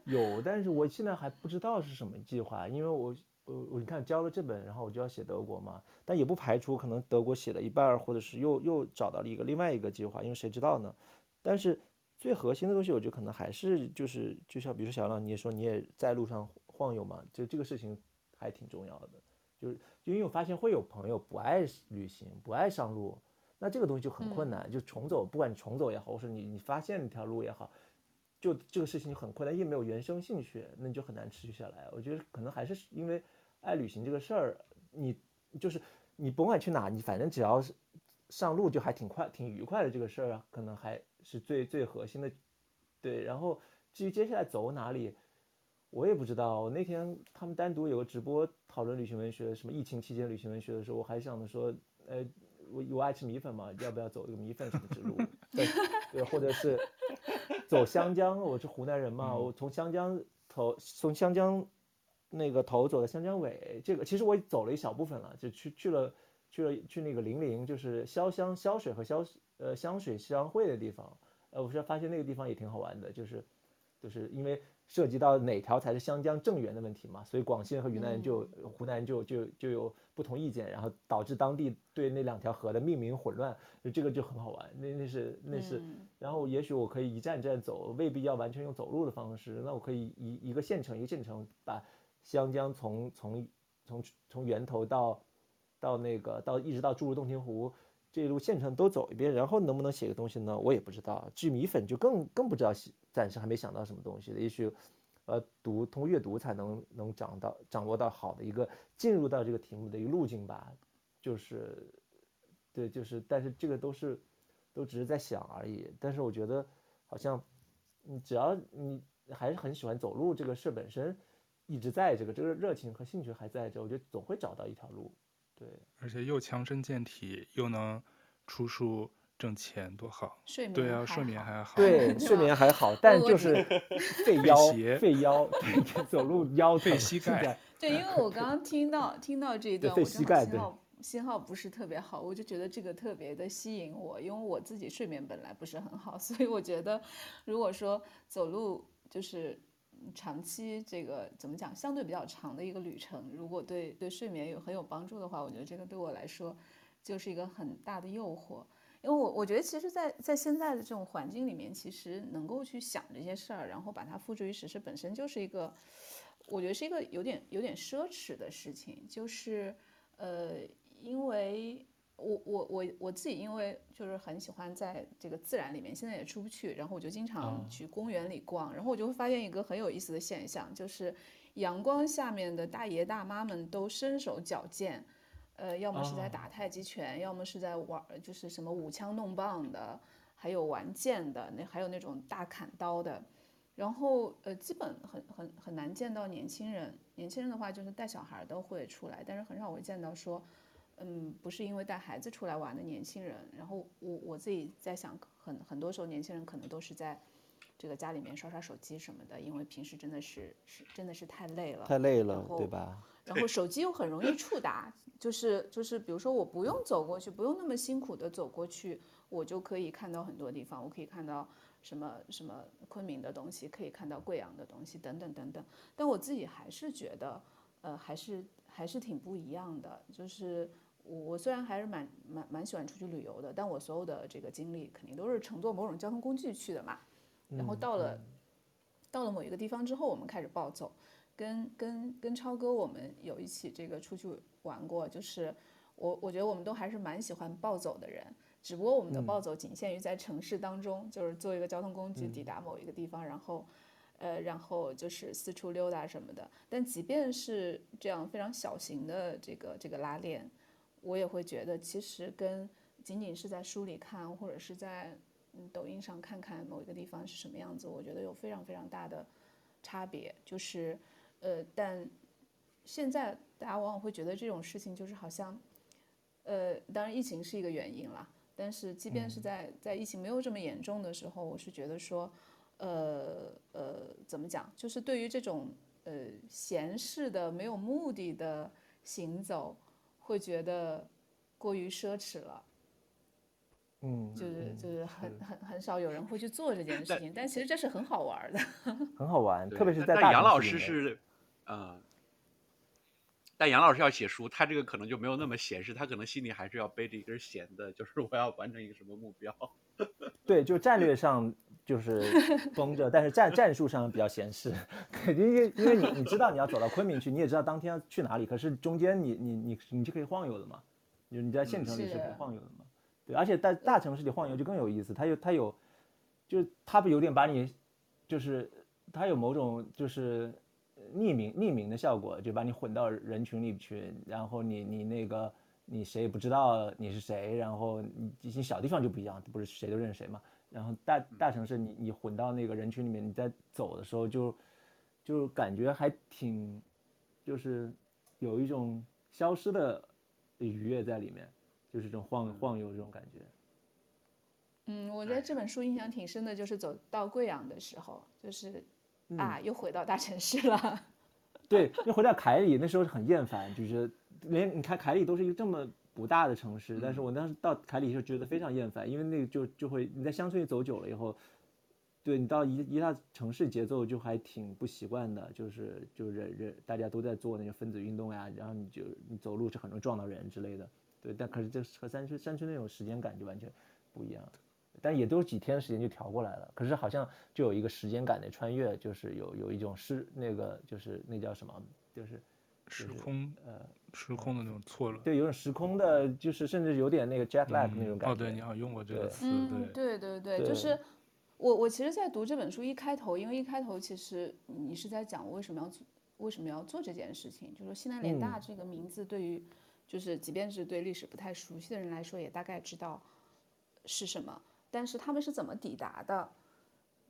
有，但是我现在还不知道是什么计划，因为我我我你看交了这本，然后我就要写德国嘛，但也不排除可能德国写了一半，或者是又又找到了一个另外一个计划，因为谁知道呢？但是最核心的东西，我觉得可能还是就是就像比如说小浪，你也说你也在路上晃悠嘛，就这个事情还挺重要的，就是因为我发现会有朋友不爱旅行，不爱上路。那这个东西就很困难，就重走，不管你重走也好，或是你你发现一条路也好，就这个事情就很困难，因为没有原生兴趣，那你就很难持续下来。我觉得可能还是因为爱旅行这个事儿，你就是你甭管去哪，你反正只要是上路就还挺快、挺愉快的这个事儿啊，可能还是最最核心的。对，然后至于接下来走哪里，我也不知道。那天他们单独有个直播讨论旅行文学，什么疫情期间旅行文学的时候，我还想着说，呃。我我爱吃米粉嘛，要不要走这个米粉什么之路？对，对，或者是走湘江，我是湖南人嘛，我从湘江头从湘江那个头走到湘江尾，这个其实我走了一小部分了，就去去了去了去那个零陵，就是潇湘潇水和潇呃湘水相会的地方，呃，我是发现那个地方也挺好玩的，就是就是因为。涉及到哪条才是湘江正源的问题嘛，所以广西人和云南人就、嗯、湖南人就就就有不同意见，然后导致当地对那两条河的命名混乱，就这个就很好玩。那那是那是，嗯、然后也许我可以一站站走，未必要完全用走路的方式，那我可以一一个县城一个县城把湘江从从从从源头到到那个到一直到注入洞庭湖这一路县城都走一遍，然后能不能写个东西呢？我也不知道。至于米粉就更更不知道。暂时还没想到什么东西的，也许，呃，读通阅读才能能掌到掌握到好的一个进入到这个题目的一个路径吧，就是，对，就是，但是这个都是都只是在想而已。但是我觉得好像，你只要你还是很喜欢走路这个事本身一直在这个这个热情和兴趣还在这，我觉得总会找到一条路。对，而且又强身健体，又能出书。挣钱多好，睡眠对啊，睡眠还好，对，睡眠还好，但就是 费腰，费腰，走路腰费膝盖。对，因为我刚刚听到听到这一段，我正好信号信号不是特别好，我就觉得这个特别的吸引我，因为我自己睡眠本来不是很好，所以我觉得如果说走路就是长期这个怎么讲，相对比较长的一个旅程，如果对对睡眠有很有帮助的话，我觉得这个对我来说。就是一个很大的诱惑。因为我我觉得，其实在，在现在的这种环境里面，其实能够去想这些事儿，然后把它付诸于实施，本身就是一个，我觉得是一个有点有点奢侈的事情。就是，呃，因为我我我我自己，因为就是很喜欢在这个自然里面，现在也出不去，然后我就经常去公园里逛，然后我就会发现一个很有意思的现象，就是阳光下面的大爷大妈们都身手矫健。呃，要么是在打太极拳，要么是在玩，就是什么舞枪弄棒的，还有玩剑的，那还有那种大砍刀的，然后呃，基本很很很难见到年轻人。年轻人的话，就是带小孩都会出来，但是很少会见到说，嗯，不是因为带孩子出来玩的年轻人。然后我我自己在想，很很多时候年轻人可能都是在这个家里面刷刷手机什么的，因为平时真的是是真的是太累了，太累了，对吧？然后手机又很容易触达，就是就是，比如说我不用走过去，不用那么辛苦的走过去，我就可以看到很多地方，我可以看到什么什么昆明的东西，可以看到贵阳的东西，等等等等。但我自己还是觉得，呃，还是还是挺不一样的。就是我我虽然还是蛮蛮蛮喜欢出去旅游的，但我所有的这个经历肯定都是乘坐某种交通工具去的嘛。然后到了到了某一个地方之后，我们开始暴走。跟跟跟超哥，我们有一起这个出去玩过，就是我我觉得我们都还是蛮喜欢暴走的人，只不过我们的暴走仅限于在城市当中，嗯、就是坐一个交通工具抵达某一个地方，嗯、然后，呃，然后就是四处溜达什么的。但即便是这样非常小型的这个这个拉练，我也会觉得其实跟仅仅是在书里看或者是在嗯抖音上看看某一个地方是什么样子，我觉得有非常非常大的差别，就是。呃，但现在大家往往会觉得这种事情就是好像，呃，当然疫情是一个原因啦。但是即便是在在疫情没有这么严重的时候，我是觉得说，呃呃，怎么讲，就是对于这种呃闲适的、没有目的的行走，会觉得过于奢侈了。嗯，就是就是很很很少有人会去做这件事情，但其实这是很好玩的。很好玩，特别是在大杨老师是。啊、嗯，但杨老师要写书，他这个可能就没有那么闲适，他可能心里还是要背着一根弦的，就是我要完成一个什么目标。对，就战略上就是绷着，但是战战术上比较闲适。因为因为你你知道你要走到昆明去，你也知道当天要去哪里，可是中间你你你你就可以晃悠的嘛，就你在县城里是可以晃悠的嘛。对，而且在大城市里晃悠就更有意思，它有它有，就是它不有点把你，就是它有某种就是。匿名匿名的效果，就把你混到人群里去，然后你你那个你谁也不知道你是谁，然后你一些小地方就不一样，不是谁都认识谁嘛。然后大大城市你你混到那个人群里面，你在走的时候就就感觉还挺，就是有一种消失的愉悦在里面，就是这种晃晃悠这种感觉。嗯，我觉得这本书印象挺深的，就是走到贵阳的时候，就是。啊，又回到大城市了。对，又回到凯里，那时候很厌烦，就是连你看凯里都是一个这么不大的城市，但是我当时到凯里就觉得非常厌烦，因为那个就就会你在乡村里走久了以后，对你到一一大城市节奏就还挺不习惯的，就是就是人人大家都在做那个分子运动呀，然后你就你走路是很容易撞到人之类的，对，但可是这和山村山村那种时间感就完全不一样。但也都是几天的时间就调过来了，可是好像就有一个时间感的穿越，就是有有一种是那个就是那叫什么，就是时空呃时空的那种错乱，对，有点时空的，就是甚至有点那个 jet lag 那种感觉。哦，对，你好像用过这个词，嗯，对对对，就是我我其实，在读这本书一开头，因为一开头其实你是在讲我为什么要做为什么要做这件事情，就是说西南联大这个名字对于就是即便是对历史不太熟悉的人来说，也大概知道是什么。但是他们是怎么抵达的？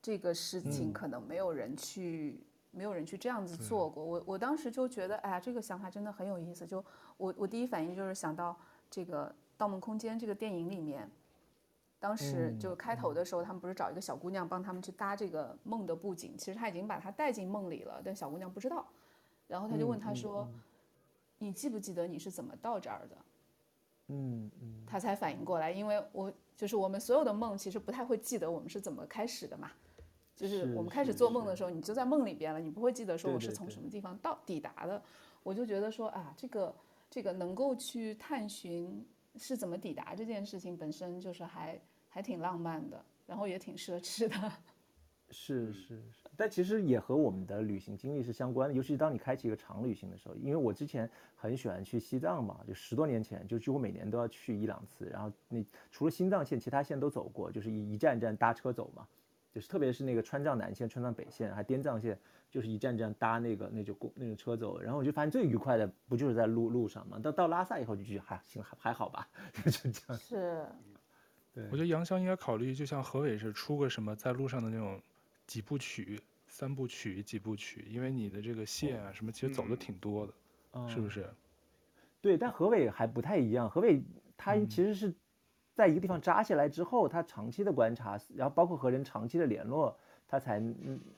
这个事情可能没有人去，嗯、没有人去这样子做过。我我当时就觉得，哎呀，这个想法真的很有意思。就我我第一反应就是想到这个《盗梦空间》这个电影里面，当时就开头的时候，他们不是找一个小姑娘帮他们去搭这个梦的布景，其实他已经把她带进梦里了，但小姑娘不知道。然后他就问她说：“嗯嗯嗯、你记不记得你是怎么到这儿的？”嗯嗯，他才反应过来，因为我。就是我们所有的梦其实不太会记得我们是怎么开始的嘛，就是我们开始做梦的时候，你就在梦里边了，你不会记得说我是从什么地方到抵达的。我就觉得说啊，这个这个能够去探寻是怎么抵达这件事情本身就是还还挺浪漫的，然后也挺奢侈的。是是是，但其实也和我们的旅行经历是相关的，尤其是当你开启一个长旅行的时候。因为我之前很喜欢去西藏嘛，就十多年前就几乎每年都要去一两次。然后那除了新藏线，其他线都走过，就是一一站一站搭车走嘛。就是特别是那个川藏南线、川藏北线还滇藏线，就是一站站搭那个那就公那种车走。然后我就发现最愉快的不就是在路路上嘛？到到拉萨以后就觉得还行还还好吧，就这样。是，对，我觉得杨潇应该考虑，就像何伟是出个什么在路上的那种。几部曲、三部曲、几部曲，因为你的这个线啊什么，其实走的挺多的，嗯、是不是？对，但何伟还不太一样。何伟他其实是在一个地方扎下来之后，他长期的观察，然后包括和人长期的联络，他才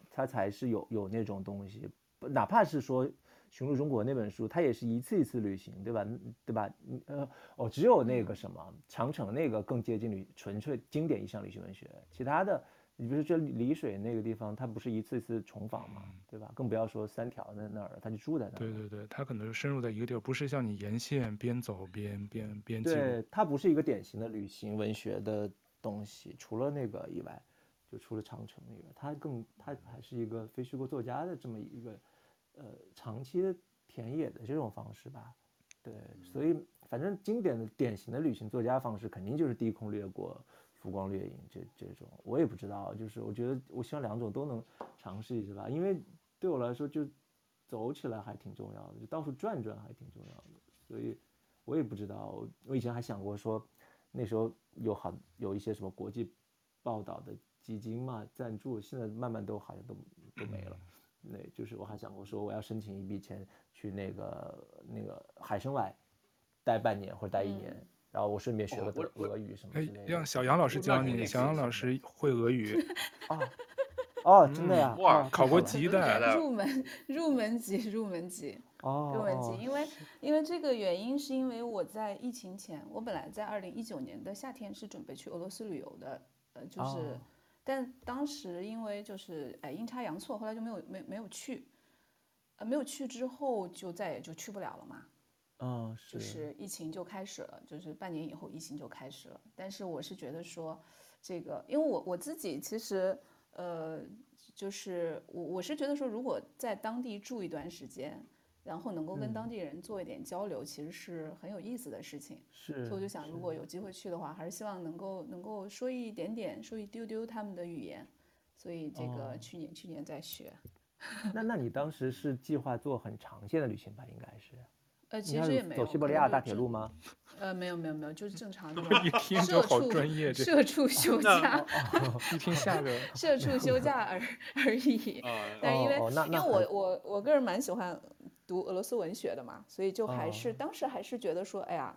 他才是有有那种东西。哪怕是说《寻路中国》那本书，他也是一次一次旅行，对吧？对吧？呃，哦，只有那个什么《长城》那个更接近于纯粹经典意义上旅行文学，其他的。你比如说这丽水那个地方，它不是一次一次重访嘛，对吧？更不要说三条那那儿，他就住在那儿。对对对，他可能是深入在一个地儿，不是像你沿线边走边边边记。对，它不是一个典型的旅行文学的东西，除了那个以外，就除了长城以外，它更它还是一个非虚构作家的这么一个呃长期的田野的这种方式吧。对，所以反正经典的典型的旅行作家方式，肯定就是低空掠过。浮光掠影，这这种我也不知道，就是我觉得我希望两种都能尝试一下吧，因为对我来说就走起来还挺重要的，就到处转转还挺重要的，所以我也不知道，我以前还想过说那时候有好有一些什么国际报道的基金嘛赞助，现在慢慢都好像都都没了，那就是我还想过说我要申请一笔钱去那个那个海参崴待半年或者待一年。嗯然后我顺便学了俄俄语什么之类的。哎，让小杨老师教你，小杨老师会俄语。哦，哦，真的呀！哇，考过级的。入门入门级，入门级。哦。入门级，因为因为这个原因，是因为我在疫情前，我本来在二零一九年的夏天是准备去俄罗斯旅游的，呃，就是，但当时因为就是哎阴差阳错，后来就没有没没有去，呃，没有去之后就再也就去不了了嘛。嗯，是，就是疫情就开始了，就是半年以后疫情就开始了。但是我是觉得说，这个，因为我我自己其实，呃，就是我我是觉得说，如果在当地住一段时间，然后能够跟当地人做一点交流，嗯、其实是很有意思的事情。是，所以我就想，如果有机会去的话，还是希望能够能够说一点点，说一丢丢他们的语言。所以这个去年、哦、去年在学。那那你当时是计划做很长线的旅行吧？应该是。呃，其实也没有走西伯利亚大铁路吗？呃，没有没有没有，就是正常的。一听就好专业，社畜休 假，一听吓人 社畜休假而而已。但因为因为我我我个人蛮喜欢读俄罗斯文学的嘛，所以就还是当时还是觉得说，哎呀，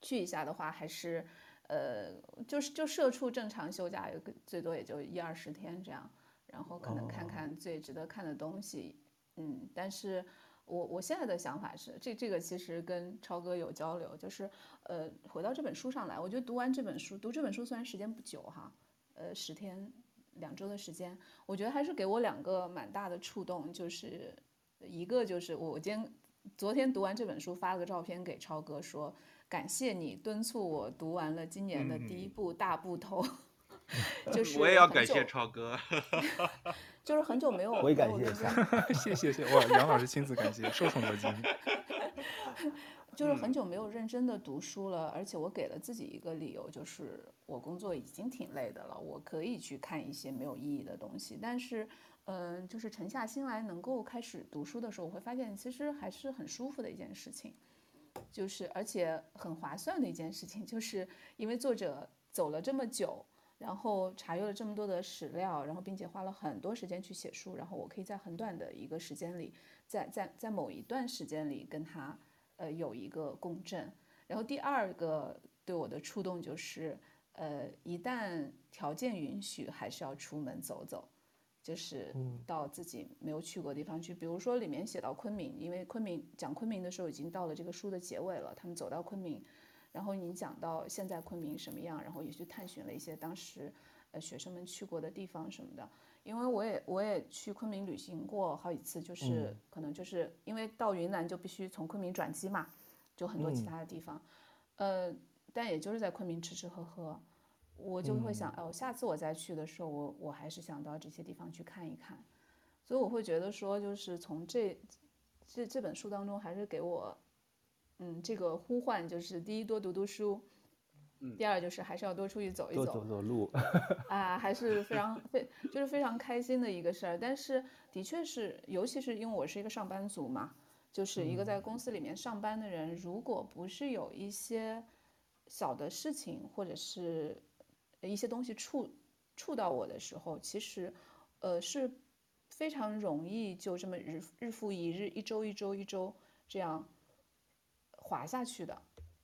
去一下的话还是呃，就是就社畜正常休假，最多也就一二十天这样，然后可能看看最值得看的东西，嗯，但是。我我现在的想法是，这这个其实跟超哥有交流，就是，呃，回到这本书上来，我觉得读完这本书，读这本书虽然时间不久哈，呃，十天两周的时间，我觉得还是给我两个蛮大的触动，就是一个就是我今天昨天读完这本书，发了个照片给超哥说，感谢你敦促我读完了今年的第一部大部头，嗯、就是我也要感谢超哥。就是很久没有，我也感谢一下，谢谢谢哇，杨老师亲自感谢，受宠若惊。就是很久没有认真的读书了，而且我给了自己一个理由，就是我工作已经挺累的了，我可以去看一些没有意义的东西。但是，嗯、呃，就是沉下心来能够开始读书的时候，我会发现其实还是很舒服的一件事情，就是而且很划算的一件事情，就是因为作者走了这么久。然后查阅了这么多的史料，然后并且花了很多时间去写书，然后我可以在很短的一个时间里，在在在某一段时间里跟他呃有一个共振。然后第二个对我的触动就是，呃，一旦条件允许，还是要出门走走，就是到自己没有去过的地方去。比如说里面写到昆明，因为昆明讲昆明的时候已经到了这个书的结尾了，他们走到昆明。然后你讲到现在昆明什么样，然后也去探寻了一些当时，呃，学生们去过的地方什么的。因为我也我也去昆明旅行过好几次，就是、嗯、可能就是因为到云南就必须从昆明转机嘛，就很多其他的地方。呃，但也就是在昆明吃吃喝喝，我就会想，哦，下次我再去的时候，我我还是想到这些地方去看一看。所以我会觉得说，就是从这这这本书当中，还是给我，嗯，这个呼唤，就是第一多读读书，第二就是还是要多出去走一走，多走走路，啊，还是非常非就是非常开心的一个事儿。但是的确是，尤其是因为我是一个上班族嘛，就是一个在公司里面上班的人，如果不是有一些小的事情或者是一些东西触触到我的时候，其实，呃，是。非常容易就这么日日复一日，一周一周一周这样滑下去的，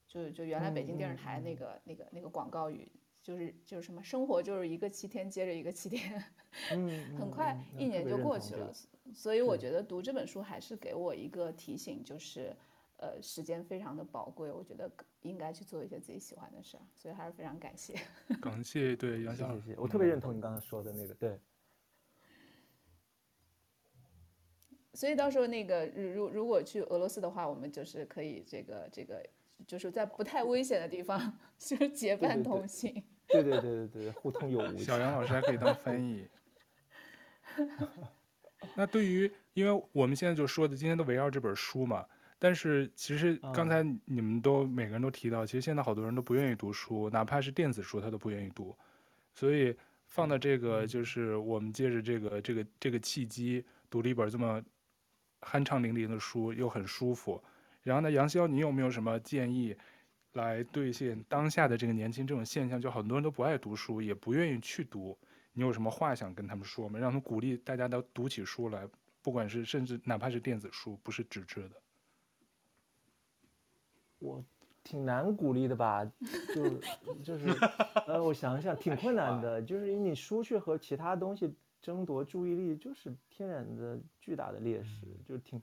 就就原来北京电视台那个、嗯、那个那个广告语，就是就是什么生活就是一个七天接着一个七天，嗯、很快一年就过去了。所以我觉得读这本书还是给我一个提醒，就是呃时间非常的宝贵，我觉得应该去做一些自己喜欢的事儿。所以还是非常感谢。感谢对杨小姐，我特别认同你刚才说的那个对。所以到时候那个，如如果去俄罗斯的话，我们就是可以这个这个，就是在不太危险的地方，就是结伴同行。对对对对对，互通有无。小杨老师还可以当翻译。那对于，因为我们现在就说的，今天都围绕这本书嘛。但是其实刚才你们都、嗯、每个人都提到，其实现在好多人都不愿意读书，哪怕是电子书，他都不愿意读。所以放到这个，就是我们借着这个这个这个契机，读了一本这么。酣畅淋漓的书又很舒服，然后呢，杨潇，你有没有什么建议，来兑现当下的这个年轻这种现象？就很多人都不爱读书，也不愿意去读，你有什么话想跟他们说吗？让他们鼓励大家都读起书来，不管是甚至哪怕是电子书，不是纸质的。我挺难鼓励的吧，就就是 呃，我想想，挺困难的，就是因为你书去和其他东西。争夺注意力就是天然的巨大的劣势，就挺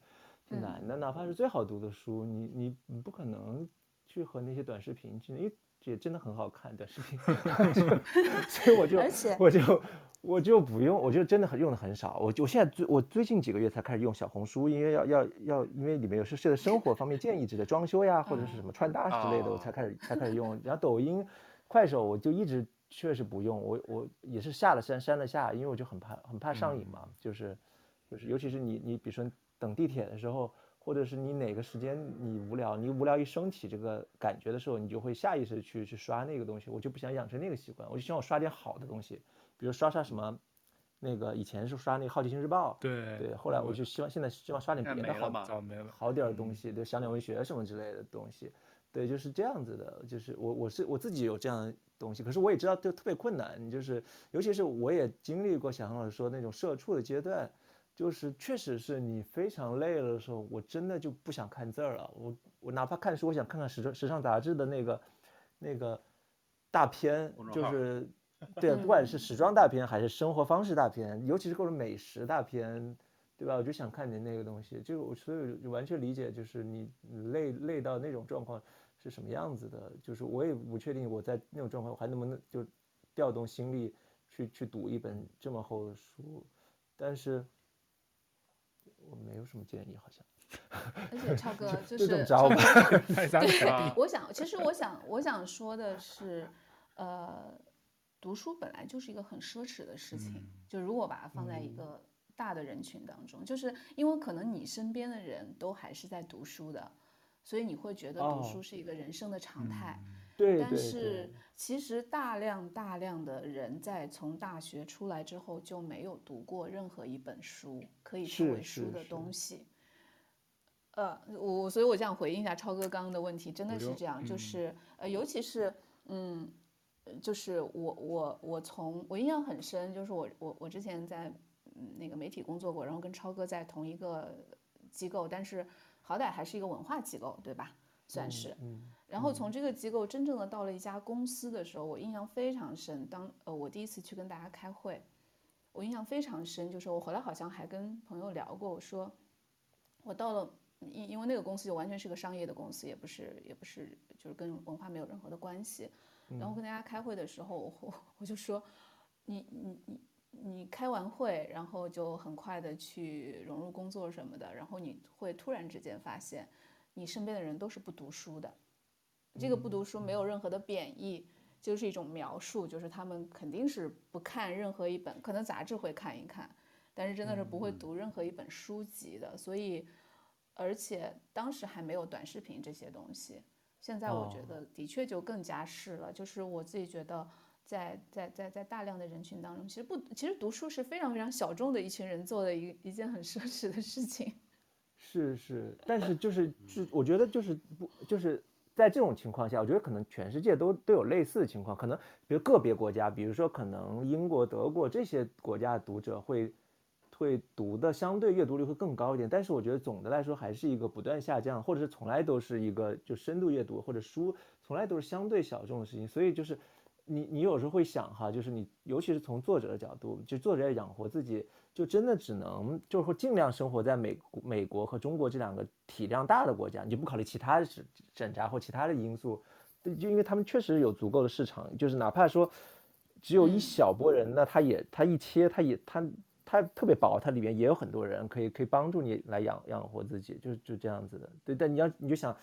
挺难的。哪怕是最好读的书，你你你不可能去和那些短视频去，因为也真的很好看短视频，所以我就我就我就不用，我就真的很用的很少。我就我现在最我最近几个月才开始用小红书，因为要要要，因为里面有是是生活方面建议之类，装修呀或者是什么穿搭之类的，我才开始才开始用。然后抖音、快手我就一直。确实不用，我我也是下了删删了下，因为我就很怕很怕上瘾嘛，嗯、就是就是尤其是你你比如说等地铁的时候，或者是你哪个时间你无聊，你无聊一升起这个感觉的时候，你就会下意识去去刷那个东西，我就不想养成那个习惯，我就希望我刷点好的东西，比如刷刷什么，那个以前是刷那个《好奇心日报》，对对，后来我就希望现在希望刷点别的好好点的东西，对，想点文学什么之类的东西。对，就是这样子的，就是我我是我自己有这样的东西，可是我也知道就特别困难，你就是尤其是我也经历过小杨老师说那种社畜的阶段，就是确实是你非常累了的时候，我真的就不想看字儿了，我我哪怕看书，我想看看时时尚杂志的那个那个大片，就是 对，不管是时装大片还是生活方式大片，尤其是各种美食大片。对吧？我就想看你那个东西，就我所以就完全理解，就是你累累到那种状况是什么样子的。就是我也不确定我在那种状况我还能不能就调动心力去去读一本这么厚的书，但是我没有什么建议，好像。而且超哥 就是这种招 对，我想其实我想我想说的是，呃，读书本来就是一个很奢侈的事情，嗯、就如果把它放在一个。嗯大的人群当中，就是因为可能你身边的人都还是在读书的，所以你会觉得读书是一个人生的常态。对，但是其实大量大量的人在从大学出来之后就没有读过任何一本书，可以称为书的东西。呃，我所以，我想回应一下超哥刚刚的问题，真的是这样，就是呃，尤其是嗯，就是我我我从我印象很深，就是我我我之前在。那个媒体工作过，然后跟超哥在同一个机构，但是好歹还是一个文化机构，对吧？算是。然后从这个机构真正的到了一家公司的时候，我印象非常深。当呃我第一次去跟大家开会，我印象非常深，就是我回来好像还跟朋友聊过，我说我到了，因因为那个公司就完全是个商业的公司，也不是也不是就是跟文化没有任何的关系。然后跟大家开会的时候，我我就说你你你。你开完会，然后就很快的去融入工作什么的，然后你会突然之间发现，你身边的人都是不读书的，这个不读书没有任何的贬义，就是一种描述，就是他们肯定是不看任何一本，可能杂志会看一看，但是真的是不会读任何一本书籍的。所以，而且当时还没有短视频这些东西，现在我觉得的确就更加是了。就是我自己觉得。在在在在大量的人群当中，其实不，其实读书是非常非常小众的一群人做的一一件很奢侈的事情。是是，但是就是是，我觉得就是不就是在这种情况下，我觉得可能全世界都都有类似的情况，可能比如个别国家，比如说可能英国、德国这些国家的读者会会读的相对阅读率会更高一点，但是我觉得总的来说还是一个不断下降，或者是从来都是一个就深度阅读或者书从来都是相对小众的事情，所以就是。你你有时候会想哈，就是你尤其是从作者的角度，就作者要养活自己，就真的只能就是说尽量生活在美美国和中国这两个体量大的国家，你就不考虑其他的审审查或其他的因素，就因为他们确实有足够的市场，就是哪怕说只有一小波人，那他也他一切他也他他特别薄，它里面也有很多人可以可以帮助你来养养活自己，就是就这样子的。对，但你要你就想，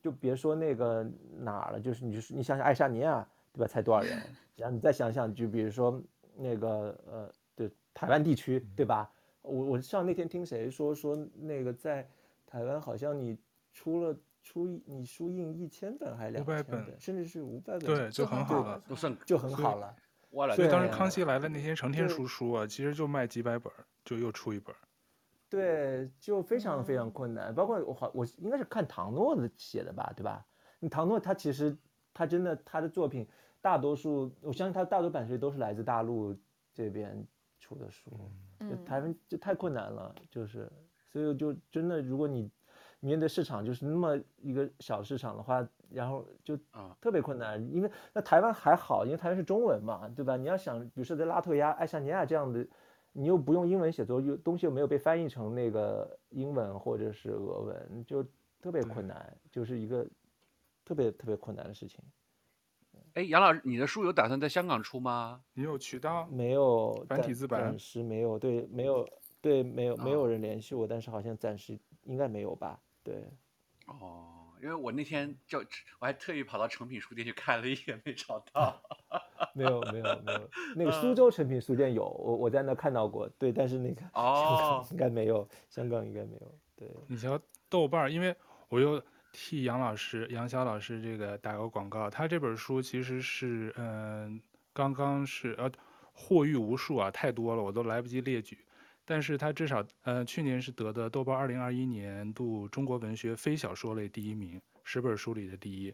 就别说那个哪儿了，就是你就是你想想爱沙尼亚。对吧？才多少人？然后你再想想，就比如说那个呃，对台湾地区，对吧？我我上那天听谁说说那个在台湾好像你出了出你输印一千本还是两千本，甚至是五百本，对，就很好了，就算就很好了。所以当时康熙来了那天成天出书啊，其实就卖几百本，就又出一本。对，就非常非常困难。包括我好，我应该是看唐诺的写的吧，对吧？你唐诺他其实。他真的，他的作品大多数，我相信他大多版税都是来自大陆这边出的书，嗯台湾就太困难了，就是，所以就真的，如果你面对市场就是那么一个小市场的话，然后就特别困难，因为那台湾还好，因为台湾是中文嘛，对吧？你要想，比如说在拉脱维亚、爱沙尼亚这样的，你又不用英文写作，又东西又没有被翻译成那个英文或者是俄文，就特别困难，就是一个。特别特别困难的事情。哎，杨老师，你的书有打算在香港出吗？你有渠道？没有，繁体字版暂时没有。对，没有，对，没有，没有人联系我，但是好像暂时应该没有吧？对。哦，因为我那天就我还特意跑到诚品书店去看了一眼，没找到。没有，没有，没有。那个苏州诚品书店有，我我在那看到过。对，但是那个香港应该没有，香港应该没有。对。你瞧豆瓣，因为我又。替杨老师、杨潇老师这个打个广告，他这本书其实是，嗯、刚刚是呃，获誉无数啊，太多了，我都来不及列举。但是他至少，呃，去年是得的豆瓣二零二一年度中国文学非小说类第一名，十本书里的第一。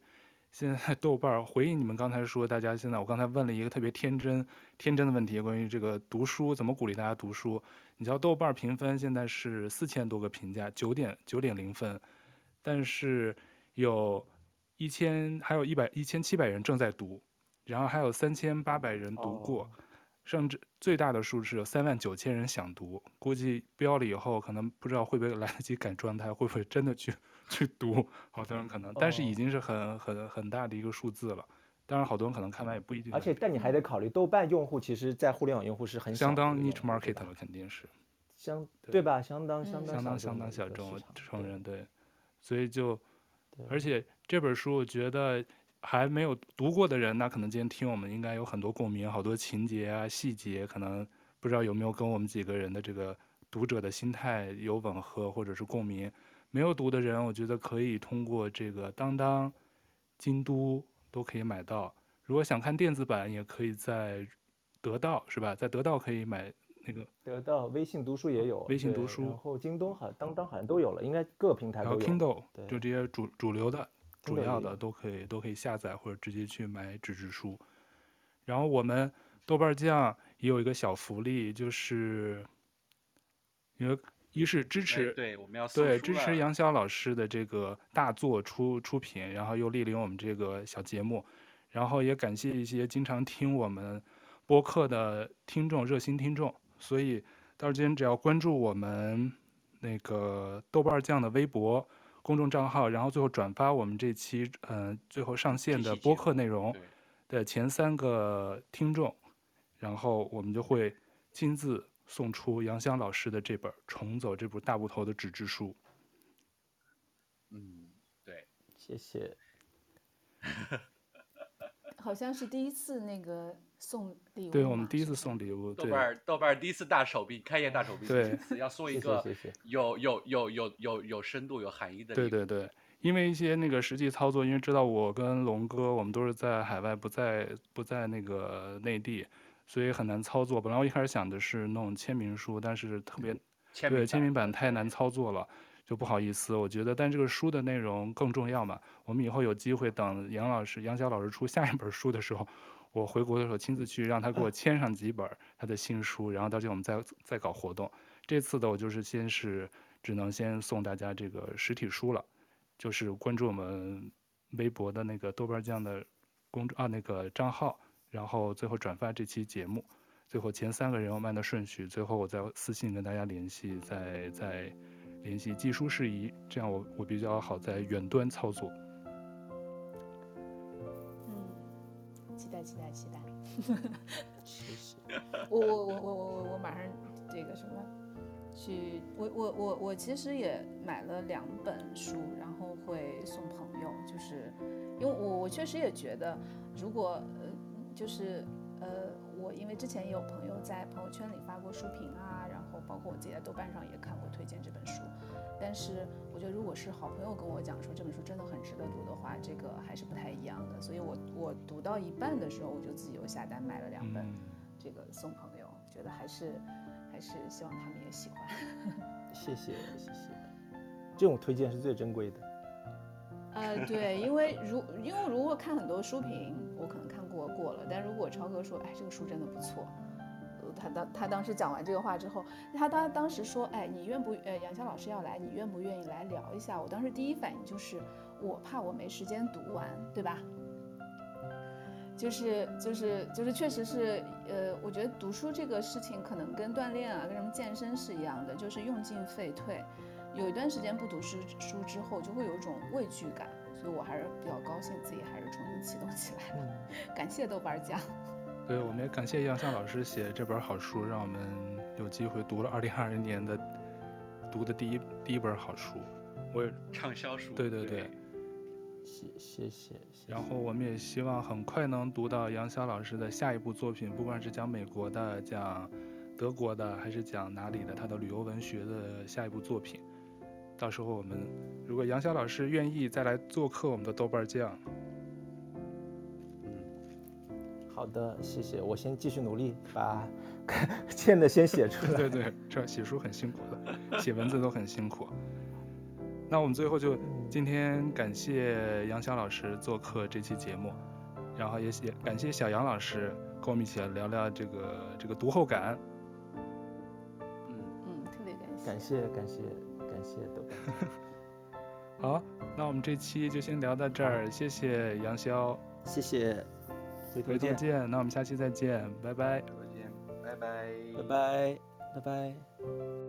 现在豆瓣回应你们刚才说，大家现在我刚才问了一个特别天真、天真的问题，关于这个读书怎么鼓励大家读书。你知道豆瓣评分现在是四千多个评价，九点九点零分。但是有一千，还有一百一千七百人正在读，然后还有三千八百人读过，oh. 甚至最大的数是有三万九千人想读。估计标了以后，可能不知道会不会来得及改状态，会不会真的去去读？好多人可能，但是已经是很很很大的一个数字了。当然，好多人可能看完也不一定。而且，但你还得考虑，豆瓣用户其实，在互联网用户是很相当 niche market 了，肯定是相对吧？相当相当相当相当小众，我承认对。所以就，而且这本书我觉得还没有读过的人，那可能今天听我们应该有很多共鸣，好多情节啊细节，可能不知道有没有跟我们几个人的这个读者的心态有吻合或者是共鸣。没有读的人，我觉得可以通过这个当当、京都都可以买到。如果想看电子版，也可以在得到，是吧？在得到可以买。那个得到微信读书也有，微信读书，然后京东好，当当好像都有了，应该各平台都有。然后 Kindle，就这些主主流的、主要的都可以都可以下载或者直接去买纸质书。然后我们豆瓣酱也有一个小福利，就是因为一是支持，对，我们要对支持杨潇老师的这个大作出出品，然后又莅临我们这个小节目，然后也感谢一些经常听我们播客的听众、热心听众。所以到今天只要关注我们那个豆瓣酱的微博公众账号，然后最后转发我们这期嗯、呃、最后上线的播客内容的前三个听众，然后我们就会亲自送出杨香老师的这本《重走这部大部头的纸质书》。嗯，对，谢谢。好像是第一次那个送礼物，对，我们第一次送礼物，豆瓣豆瓣第一次大手笔开业大手笔，对，要送 一个有有有有有有深度有含义的，对对对，因为一些那个实际操作，因为知道我跟龙哥我们都是在海外，不在不在那个内地，所以很难操作。本来我一开始想的是弄签名书，但是特别对签名版太难操作了。就不好意思，我觉得，但这个书的内容更重要嘛。我们以后有机会，等杨老师、杨潇老师出下一本书的时候，我回国的时候亲自去让他给我签上几本他的新书，然后到时候我们再再搞活动。这次的我就是先是只能先送大家这个实体书了，就是关注我们微博的那个豆瓣酱的公众啊那个账号，然后最后转发这期节目，最后前三个人我按的顺序，最后我再私信跟大家联系，再再。联系技术事宜，这样我我比较好在远端操作。嗯，期待期待期待。谢谢。我我我我我我马上这个什么，去我我我我其实也买了两本书，然后会送朋友，就是因为我我确实也觉得，如果呃就是呃我因为之前也有朋友在朋友圈里发过书评啊，包括我自己在豆瓣上也看过推荐这本书。但是我觉得，如果是好朋友跟我讲说这本书真的很值得读的话，这个还是不太一样的。所以我我读到一半的时候，我就自己又下单买了两本，这个送朋友，觉得还是还是希望他们也喜欢。谢谢谢谢，这种推荐是最珍贵的。呃，对，因为如因为如果看很多书评，我可能看过过了，但如果超哥说，哎，这个书真的不错。他当他当时讲完这个话之后，他当当时说，哎，你愿不呃杨潇老师要来，你愿不愿意来聊一下？我当时第一反应就是，我怕我没时间读完，对吧？就是就是就是确实是，呃，我觉得读书这个事情可能跟锻炼啊，跟什么健身是一样的，就是用进废退。有一段时间不读书书之后，就会有一种畏惧感，所以我还是比较高兴自己还是重新启动起来了。感谢豆瓣酱。对，我们也感谢杨潇老师写这本好书，让我们有机会读了二零二零年的读的第一第一本好书。我也畅销书。对对对，谢谢谢谢。然后我们也希望很快能读到杨潇老师的下一部作品，不管是讲美国的、讲德国的，还是讲哪里的，他的旅游文学的下一部作品。到时候我们如果杨潇老师愿意再来做客我们的豆瓣酱。好的，谢谢。我先继续努力，把 欠的先写出来。对对，这写书很辛苦的，写文字都很辛苦。那我们最后就今天感谢杨筱老师做客这期节目，然后也谢感谢小杨老师跟我们一起来聊聊这个这个读后感。嗯嗯，特别感谢。感谢感谢感谢豆瓣。好，那我们这期就先聊到这儿，谢谢杨潇，谢谢。回头见，那我们下期再见，拜拜。再见，拜拜，拜拜，拜拜。